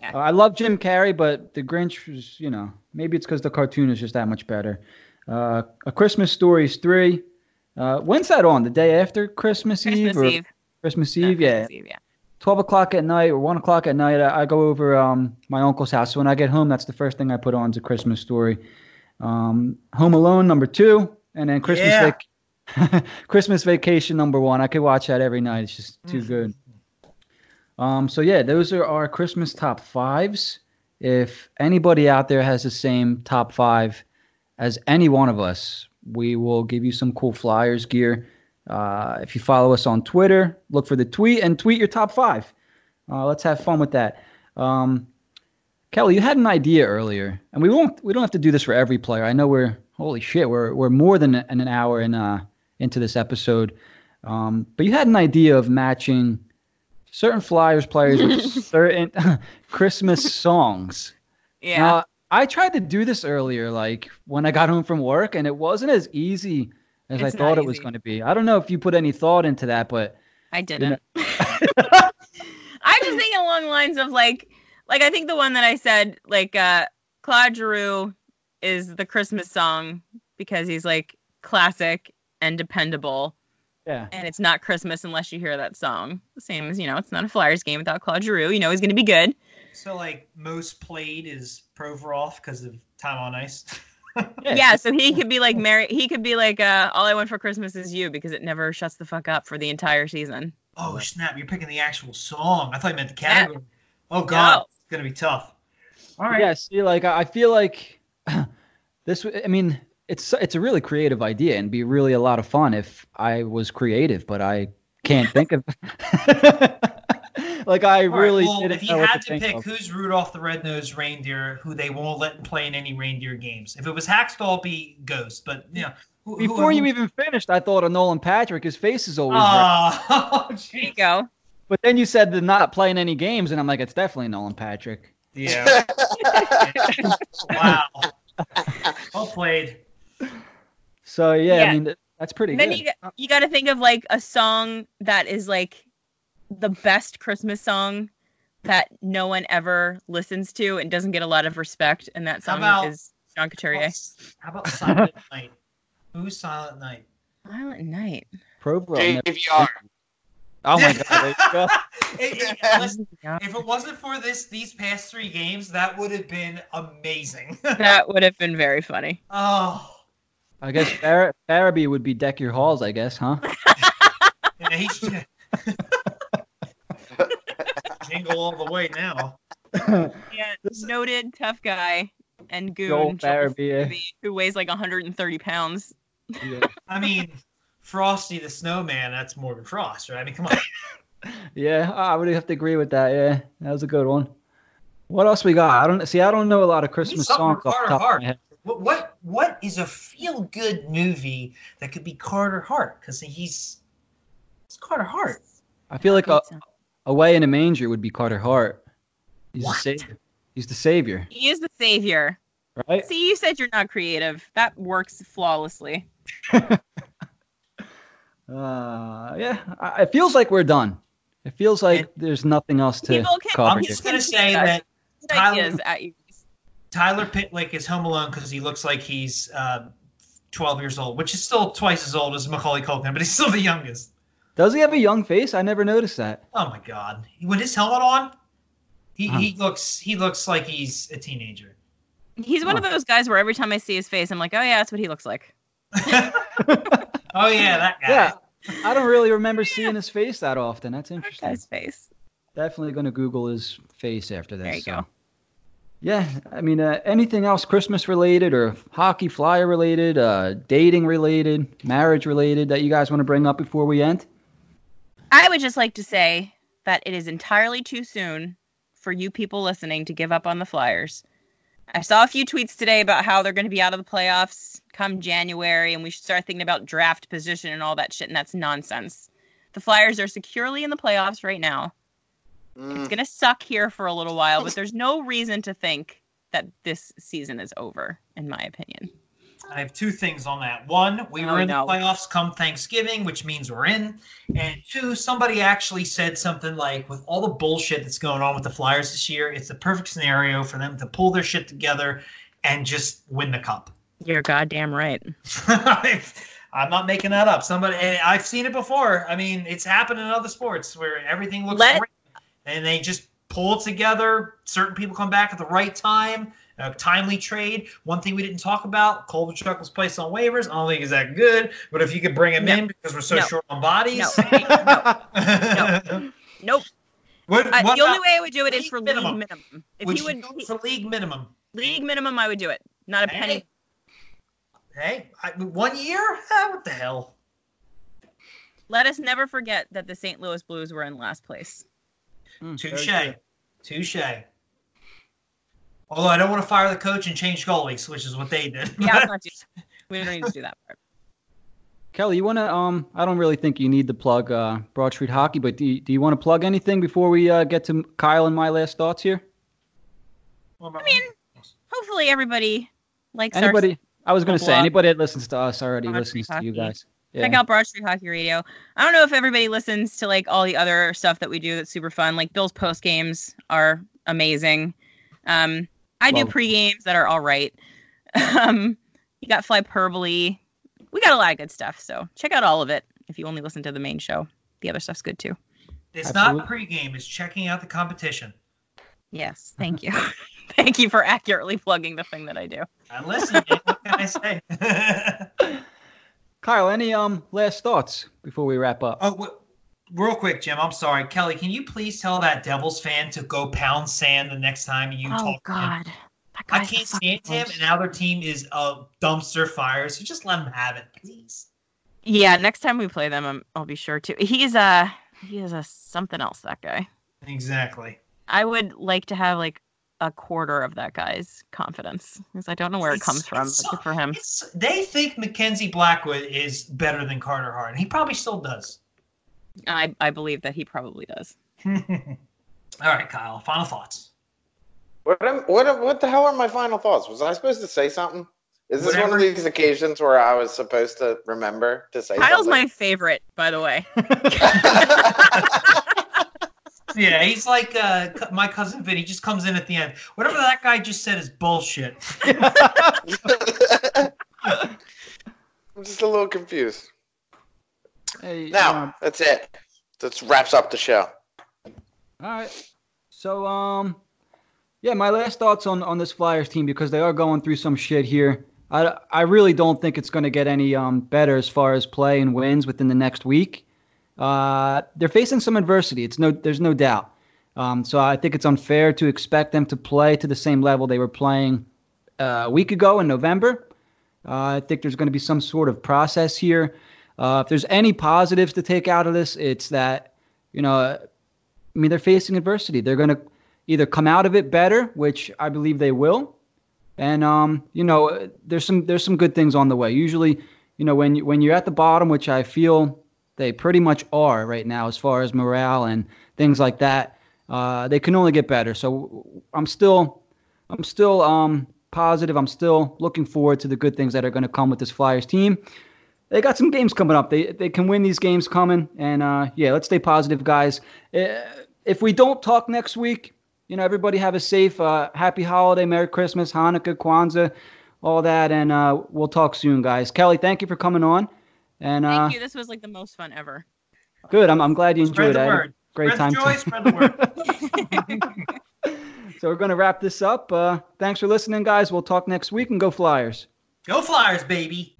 Yeah. Uh, I love Jim Carrey, but the Grinch was, you know, maybe it's because the cartoon is just that much better. Uh, a Christmas Story is three. Uh, when's that on? The day after Christmas, Christmas Eve or Eve. Christmas Eve? Yeah, Christmas Eve, yeah. 12 o'clock at night or 1 o'clock at night, I, I go over um, my uncle's house. So when I get home, that's the first thing I put on is a Christmas story. Um, home Alone, number two. And then Christmas, Yeah. vac- *laughs* Christmas Vacation, number one. I could watch that every night. It's just too Mhm. good. Um, so, yeah, those are our Christmas top fives. If anybody out there has the same top five as any one of us, we will give you some cool flyers, gear. Uh, if you follow us on Twitter, look for the tweet and tweet your top five. Uh, let's have fun with that. Um, Kelly, you had an idea earlier, and we won't. We don't have to do this for every player. I know we're holy shit. We're we're more than an hour in uh, into this episode, um, but you had an idea of matching certain Flyers players with *laughs* certain *laughs* Christmas songs. Yeah. Now, I tried to do this earlier, like when I got home from work, and it wasn't as easy as I thought it was going to be. I don't know if you put any thought into that, but I didn't. *laughs* I'm just thinking along lines of like, like I think the one that I said, like, uh, Claude Giroux is the Christmas song because he's like classic and dependable, yeah, and it's not Christmas unless you hear that song. Same as you know, it's not a Flyers game without Claude Giroux. You know he's gonna be good. so like most played is Provorov because of time on ice. *laughs* Yeah, so he could be like Mary. He could be like, uh, "All I want for Christmas is you" because it never shuts the fuck up for the entire season. oh snap! You're picking the actual song. I thought you meant the category. Oh god, No. it's gonna be tough. All right. Yeah, see, like I I feel like *clears throat* this. I mean, it's it's a really creative idea and be really a lot of fun if I was creative, but I can't think of. *laughs* like I All right, really well, didn't if you know what had to, to think pick of. who's Rudolph the Red-Nosed Reindeer, who they won't let play in any reindeer games. If it was Hakstol, it'd be Ghost. But you know, who, who- Before you who- even finished, I thought of Nolan Patrick. His face is always red. Ah, *laughs* oh, There you go. But then you said they're not playing any games, and I'm like, it's definitely Nolan Patrick. Yeah. *laughs* wow. Well played. So yeah, Yeah. I mean that's pretty And then good. you got, you got to think of like a song that is like the best Christmas song that no one ever listens to and doesn't get a lot of respect, and that song about- is Sean Couturier. How about Silent Night? Who's Silent Night? Silent Night. Pro never- JVR. Oh my god, there you go. *laughs* It- it- *laughs* listen, if it wasn't for this, these past three games, that would have been amazing. That would have been very funny. *laughs* oh, I guess Far- Farabee would be deck your halls. I guess, huh? Yeah, he's *laughs* jingle all the way now. *laughs* Yeah, noted tough guy and Joel goon Joel Farabee, yeah. Farabee, who weighs like 130 pounds. yeah. *laughs* I mean, Frosty the Snowman, that's Morgan Frost, right? I mean, come on. Yeah, I would have to agree with that. Yeah, that was a good one. What else we got? I don't see. I don't know a lot of Christmas songs off for the top of my head. What what, what is a feel good movie that could be Carter Hart? Because he's it's Carter Hart. I feel like a, Pizza. away in a manger would be Carter Hart. He's What? the savior. He's the savior, He is the savior. right? See, you said you're not creative. That works flawlessly. *laughs* Uh, yeah, I, it feels like we're done. It feels like And- there's nothing else to People can- cover I'm here. just gonna say that Tyler- ideas at you. Tyler Pitlick is home alone because he looks like he's uh, 12 years old, which is still twice as old as Macaulay Culkin, but he's still the youngest. Does he have a young face? I never noticed that. Oh my god! With his helmet on, he, Huh. he looks he looks like he's a teenager. He's one of those guys where every time I see his face, I'm like, oh yeah, that's what he looks like. *laughs* oh yeah, that guy. Yeah, I don't really remember seeing his face that often. That's That interesting. guy's face. Definitely going to Google his face after this. There you so. go. Yeah, I mean, uh, anything else Christmas related or hockey flyer related, uh, dating related, marriage related that you guys want to bring up before we end? I would just like to say that it is entirely too soon for you people listening to give up on the Flyers. I saw a few tweets today about how they're going to be out of the playoffs come January and we should start thinking about draft position and all that shit, and that's nonsense. The Flyers are securely in the playoffs right now. It's Mm, going to suck here for a little while, but there's no reason to think that this season is over, in my opinion. I have two things on that. One, we Oh, were in no. the playoffs come Thanksgiving, which means we're in. And two, somebody actually said something like, with all the bullshit that's going on with the Flyers this year, it's the perfect scenario for them to pull their shit together and just win the cup. You're goddamn right. *laughs* I'm not making that up. Somebody, I've seen it before. I mean, it's happened in other sports where everything looks Let- great, and they just pull it together. Certain people come back at the right time. A timely trade. One thing we didn't talk about: Kovalchuk was placed on waivers. I don't think he's that good, but if you could bring him No. in because we're so No. short on bodies, No. *laughs* Nope. What, Uh, the only way I would do it is for minimum? league minimum. If would he would he- for league minimum? league minimum, I would do it. Not a penny. Hey, I, one year? Ah, what the hell? Let us never forget that the St. Louis Blues were in last place. Mm, Touche. Touche. Although I don't want to fire the coach and change goalies, which is what they did. Yeah, let's not *laughs* do. We don't need to do that part. Kelly, you want to? Um, I don't really think you need to plug uh, Broad Street Hockey, but do you, do you want to plug anything before we uh, get to Kyle and my last thoughts here? I mean, hopefully everybody likes our Anybody? I was going to say blog. anybody that listens to us already Broad listens Street to you Hockey. Guys. check out Broad Street Hockey Radio. I don't know if everybody listens to like all the other stuff that we do that's super fun. Like Bill's post games are amazing. Um, I do pre games that are all right. *laughs* Um, you got Flyperbole. We got a lot of good stuff. So check out all of it if you only listen to the main show. The other stuff's good too. it's Absolutely. not pregame, it's checking out the competition. Yes, thank you. *laughs* thank you for accurately plugging the thing that I do. I listen. what can I say? *laughs* Kyle, any um last thoughts before we wrap up? oh, w- real quick, Jim. I'm sorry. Kelly, can you please tell that Devils fan to go pound sand the next time you oh talk to him? God, I can't fucking stand him, and now their team is a dumpster fire. So just let him have it, please. Yeah, next time we play them, I'm, I'll be sure to. He's a he is a something else. That guy. Exactly. I would like to have like a quarter of that guy's confidence because I don't know where it It's- comes from. it's But good for him. They think Mackenzie Blackwood is better than Carter Hart, and he probably still does. I I believe that he probably does. *laughs* All right, Kyle. Final thoughts. What, am, what what the hell are my final thoughts? Was I supposed to say something? Is this one of these occasions where I was supposed to remember to say Kyle's something? my favorite, by the way. *laughs* *laughs* Yeah, he's like uh, my cousin Vin. He just comes in at the end. Whatever that guy just said is bullshit. *laughs* I'm just a little confused. Hey, Now, um, that's it. That wraps up the show. All right. So, um, yeah, my last thoughts on on this Flyers team because they are going through some shit here. I, I really don't think it's going to get any um, better as far as play and wins within the next week. Uh, they're facing some adversity. It's no, there's no doubt. Um, so I think it's unfair to expect them to play to the same level they were playing uh, a week ago in November. Uh, I think there's going to be some sort of process here. Uh, if there's any positives to take out of this, it's that you know, I mean, they're facing adversity. They're going to either come out of it better, which I believe they will, and um, you know, there's some there's some good things on the way. Usually, you know, when you, when you're at the bottom, which I feel they pretty much are right now as far as morale and things like that, uh, they can only get better. So I'm still I'm still um, positive. I'm still looking forward to the good things that are going to come with this Flyers team. They got some games coming up. They they can win these games coming, and uh, yeah, let's stay positive, guys. Uh, if we don't talk next week, you know, everybody have a safe, uh, happy holiday, Merry Christmas, Hanukkah, Kwanzaa, all that, and uh, we'll talk soon, guys. Kelly, thank you for coming on. And uh, Thank you. This was like the most fun ever. good. I'm, I'm glad you Spread enjoyed the it. I had a word. Great Spread time. joy, too. spread the word. *laughs* *laughs* so we're gonna wrap this up. Uh, thanks for listening, guys. We'll talk next week and go Flyers. Go Flyers, baby.